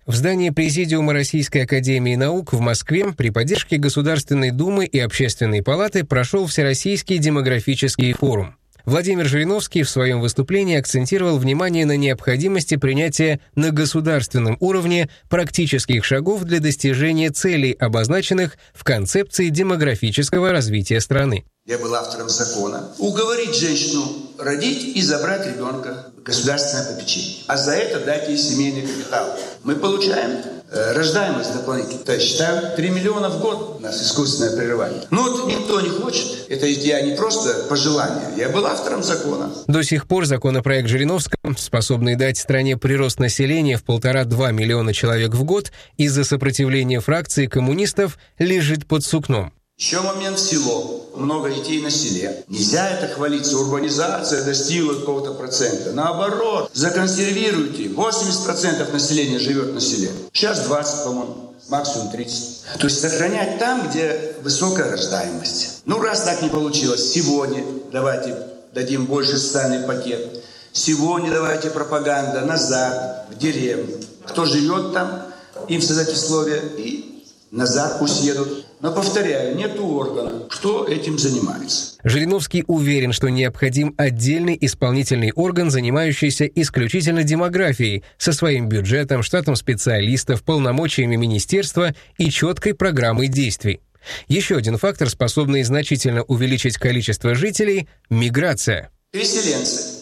В здании Президиума Российской Академии Наук в Москве при поддержке Государственной Думы и Общественной Палаты прошел Всероссийский демографический форум. Владимир Жириновский в своем выступлении акцентировал внимание на необходимости принятия на государственном уровне практических шагов для достижения целей, обозначенных в концепции демографического развития страны. Я был автором закона. Уговорить женщину родить и забрать ребенка государственное попечение. А за это дать ей семейный капитал. Мы получаем Э, рождаемость дополнительно. То есть считаю 3 миллиона в год у нас искусственное прерывание. Но вот никто не хочет. Это я не просто пожелание. Я был автором закона. До сих пор законопроект Жириновского, способный дать стране прирост населения в полтора-два миллиона человек в год, из-за сопротивления фракции коммунистов лежит под сукном. Еще момент село. Много детей на селе. Нельзя это хвалиться. Урбанизация достигла какого-то процента. Наоборот, законсервируйте. 80% населения живет на селе. Сейчас 20, по-моему. Максимум 30. То есть сохранять там, где высокая рождаемость. Ну, раз так не получилось, сегодня давайте дадим больше социальный пакет. Сегодня давайте пропаганда назад, в деревню. Кто живет там, им создать условия и назад пусть едут. Но, повторяю, нет органа, кто этим занимается. Жириновский уверен, что необходим отдельный исполнительный орган, занимающийся исключительно демографией, со своим бюджетом, штатом специалистов, полномочиями министерства и четкой программой действий. Еще один фактор, способный значительно увеличить количество жителей – миграция. Переселенцы.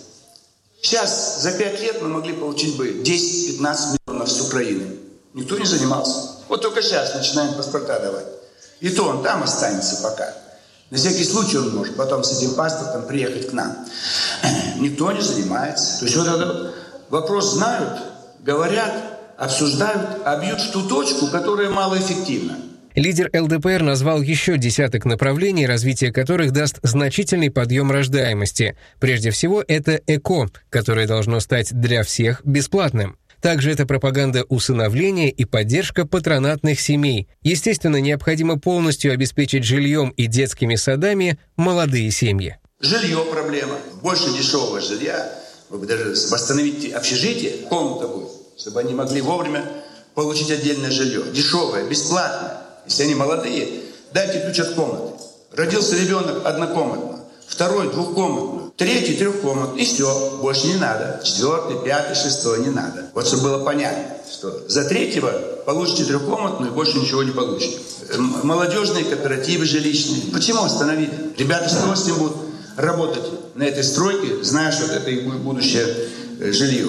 Сейчас за пять лет мы могли получить бы 10-15 миллионов с Украины. Никто не занимался. Вот только сейчас начинаем паспорта давать. И то он там останется пока. На всякий случай он может потом с этим паспортом приехать к нам. Никто не занимается. То есть вот этот вопрос знают, говорят, обсуждают, а бьют в ту точку, которая малоэффективна. Лидер ЛДПР назвал еще десяток направлений, развитие которых даст значительный подъем рождаемости. Прежде всего, это ЭКО, которое должно стать для всех бесплатным. Также это пропаганда усыновления и поддержка патронатных семей. Естественно, необходимо полностью обеспечить жильем и детскими садами молодые семьи. Жилье проблема. Больше дешевого жилья. Даже восстановить общежитие, комната будет, чтобы они могли вовремя получить отдельное жилье. Дешевое, бесплатное. Если они молодые, дайте ключ от комнаты. Родился ребенок однокомнатно, второй двухкомнатную. Третий трехкомнат, и все, больше не надо. Четвертый, пятый, шестой не надо. Вот чтобы было понятно, что за третьего получите трехкомнатную, и больше ничего не получите. Молодежные кооперативы жилищные. Почему остановили? Ребята с удовольствием будут работать на этой стройке, зная, что это их будущее э, жилье.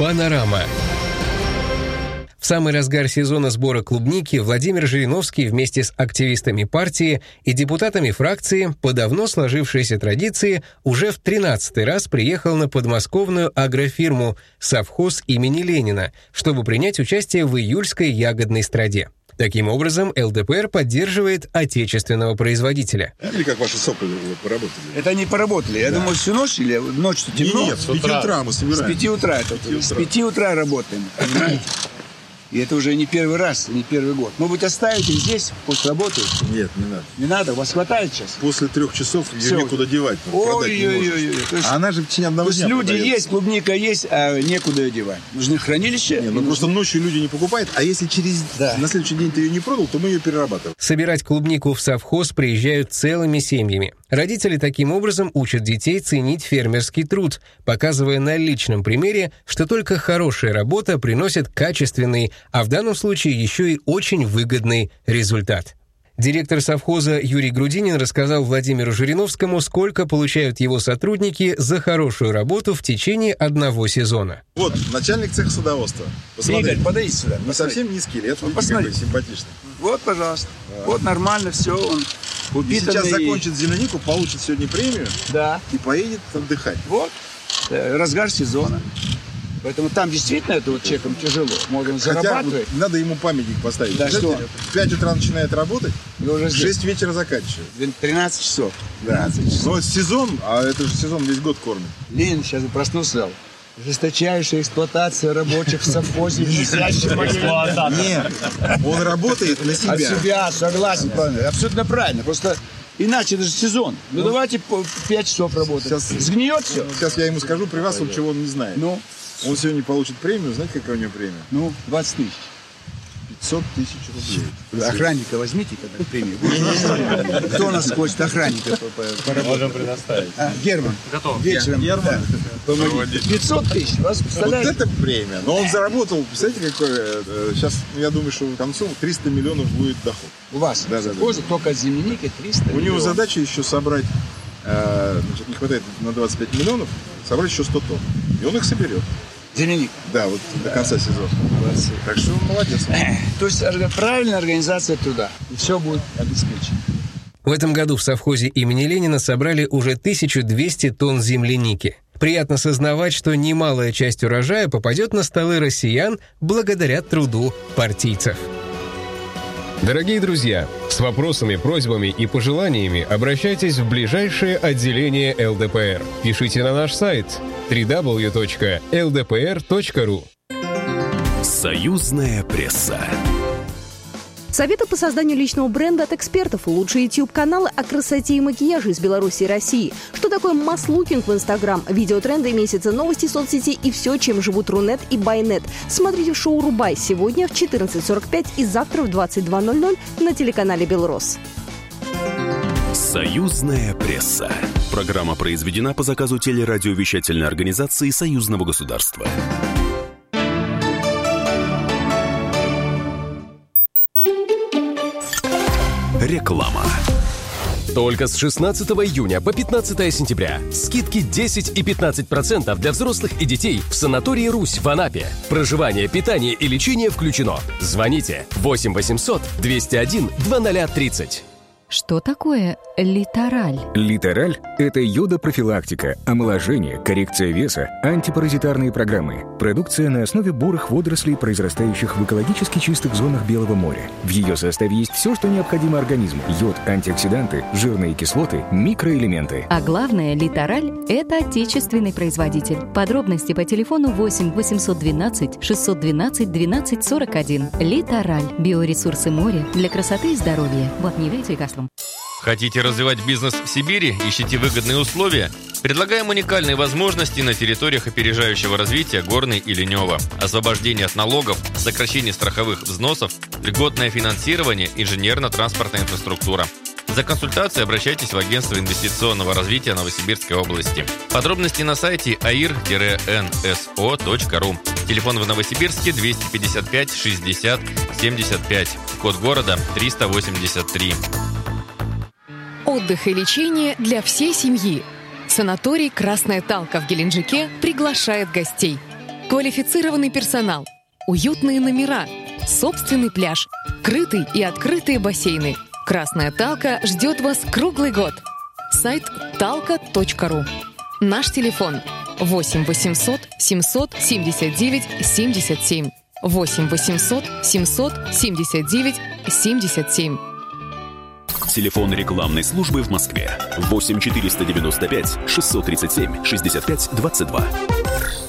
Панорама. В самый разгар сезона сбора клубники Владимир Жириновский вместе с активистами партии и депутатами фракции по давно сложившейся традиции уже в 13 раз приехал на подмосковную агрофирму «Совхоз имени Ленина», чтобы принять участие в июльской ягодной страде. Таким образом, ЛДПР поддерживает отечественного производителя. Или как ваши сопли поработали? Это они поработали. Я Да. думаю, всю ночь или ночью темно? Нет, с пяти утра мы собираем. С пяти утра. это- С пяти С утра. пяти утра работаем, понимаете? И это уже не первый раз, не первый год. Может быть, оставите здесь, пусть работают? Нет, не надо. Не надо, вас хватает сейчас? После трех часов ее Всё. некуда девать. Ой-ой-ой. То есть- А она же в течение одного То есть дня люди продается. есть, клубника есть, а некуда ее девать. Нужны хранилища. Не, ну просто ночью люди не покупают, а если через на следующий день ты ее не продал, то мы ее перерабатываем. Собирать клубнику в совхоз приезжают целыми семьями. Родители таким образом учат детей ценить фермерский труд, показывая на личном примере, что только хорошая работа приносит качественный, а в данном случае еще и очень выгодный результат. Директор совхоза Юрий Грудинин рассказал Владимиру Жириновскому, сколько получают его сотрудники за хорошую работу в течение одного сезона. Вот, начальник цеха садоводства. Посмотрите. Игорь, подойди сюда. Не совсем низкий лет, вот посмотри. какой симпатичный. Вот, пожалуйста. Вот нормально все. Он И упитанный. сейчас закончит зеленику, получит сегодня премию Да. и поедет отдыхать. Вот. Э, Разгар сезона. Поэтому там действительно это вот человеком тяжело. Можно Хотя зарабатывать. вот надо ему памятник поставить. Да, Знаете, что? В 5 утра начинает работать, И уже в здесь. 6 вечера заканчивает. 13 часов. Да. 13 часов. Но сезон, а это же сезон весь год кормит. Ленин сейчас проснулся. Жесточайшая эксплуатация рабочих в совхозе, Нет, он работает на себя. От себя, согласен, правильно. Абсолютно правильно. Просто иначе это же сезон. Ну, давайте по 5 часов работать. Сейчас- Сгниет все. Сейчас я ему скажу при вас, вот чего он не знает. Ну, Он сегодня получит премию, знаете, какая у него премия? ну, 20 тысяч. 500 тысяч рублей. Охранника возьмите, когда премию. Кто у нас хочет охранника поработать? Можем предоставить. А, Герман. Готов. Вечером. Герман. да, помоги. 500 тысяч. Вас Вот представляете? это премия. Но он заработал, представляете, какое... э, Сейчас, я думаю, что к концу 300 миллионов будет доход. У вас. Да, да, да. Совхоза только от земляники 300 У него задача еще собрать, э, значит, не хватает на 25 миллионов, собрать еще 100 тонн. И он их соберет. Земляник. Да, вот до конца сезона. Молодцы. Так что молодец. То есть правильная организация труда. И все будет обеспечено. В этом году в совхозе имени Ленина собрали уже 1200 тонн земляники. Приятно сознавать, что немалая часть урожая попадет на столы россиян благодаря труду партийцев. Дорогие друзья, с вопросами, просьбами и пожеланиями обращайтесь в ближайшее отделение ЛДПР. Пишите на наш сайт www.ldpr.ru Союзная пресса. Советы по созданию личного бренда от экспертов, лучшие YouTube-каналы о красоте и макияже из Беларуси и России. Что такое масс-лукинг в Инстаграм, видеотренды месяца, новости соцсетей и все, чем живут Рунет и Байнет. Смотрите в шоу «Рубай» сегодня в 14.45 и завтра в 22.00 на телеканале «Белрос». Союзная пресса. Программа произведена по заказу телерадиовещательной организации Союзного государства. Реклама. Только с 16 июня по 15 сентября. Скидки 10 и 15% для взрослых и детей в санатории «Русь» в Анапе. Проживание, питание и лечение включено. Звоните 8 800 201 2030. Что такое литераль? Литераль – это йода-профилактика, омоложение, коррекция веса, антипаразитарные программы. Продукция на основе бурых водорослей, произрастающих в экологически чистых зонах Белого моря. В ее составе есть все, что необходимо организму. Йод, антиоксиданты, жирные кислоты, микроэлементы. А главное, литераль – это отечественный производитель. Подробности по телефону 8 812 612 12 41. Литераль – биоресурсы моря для красоты и здоровья. Вот не является лекарством. Хотите развивать бизнес в Сибири? Ищите выгодные условия? Предлагаем уникальные возможности на территориях опережающего развития Горной и Ленева. Освобождение от налогов, сокращение страховых взносов, льготное финансирование, инженерно-транспортная инфраструктура. За консультацией обращайтесь в Агентство инвестиционного развития Новосибирской области. Подробности на сайте air-nso.ru. Телефон в Новосибирске 255 60 75. Код города 383. Отдых и лечение для всей семьи. Санаторий «Красная Талка» в Геленджике приглашает гостей. Квалифицированный персонал, уютные номера, собственный пляж, крытый и открытые бассейны. «Красная Талка» ждет вас круглый год. Сайт talka.ru. Наш телефон 8 800 779 77. 8 800 779 77. Телефон рекламной службы в Москве 8 495 637 65 22.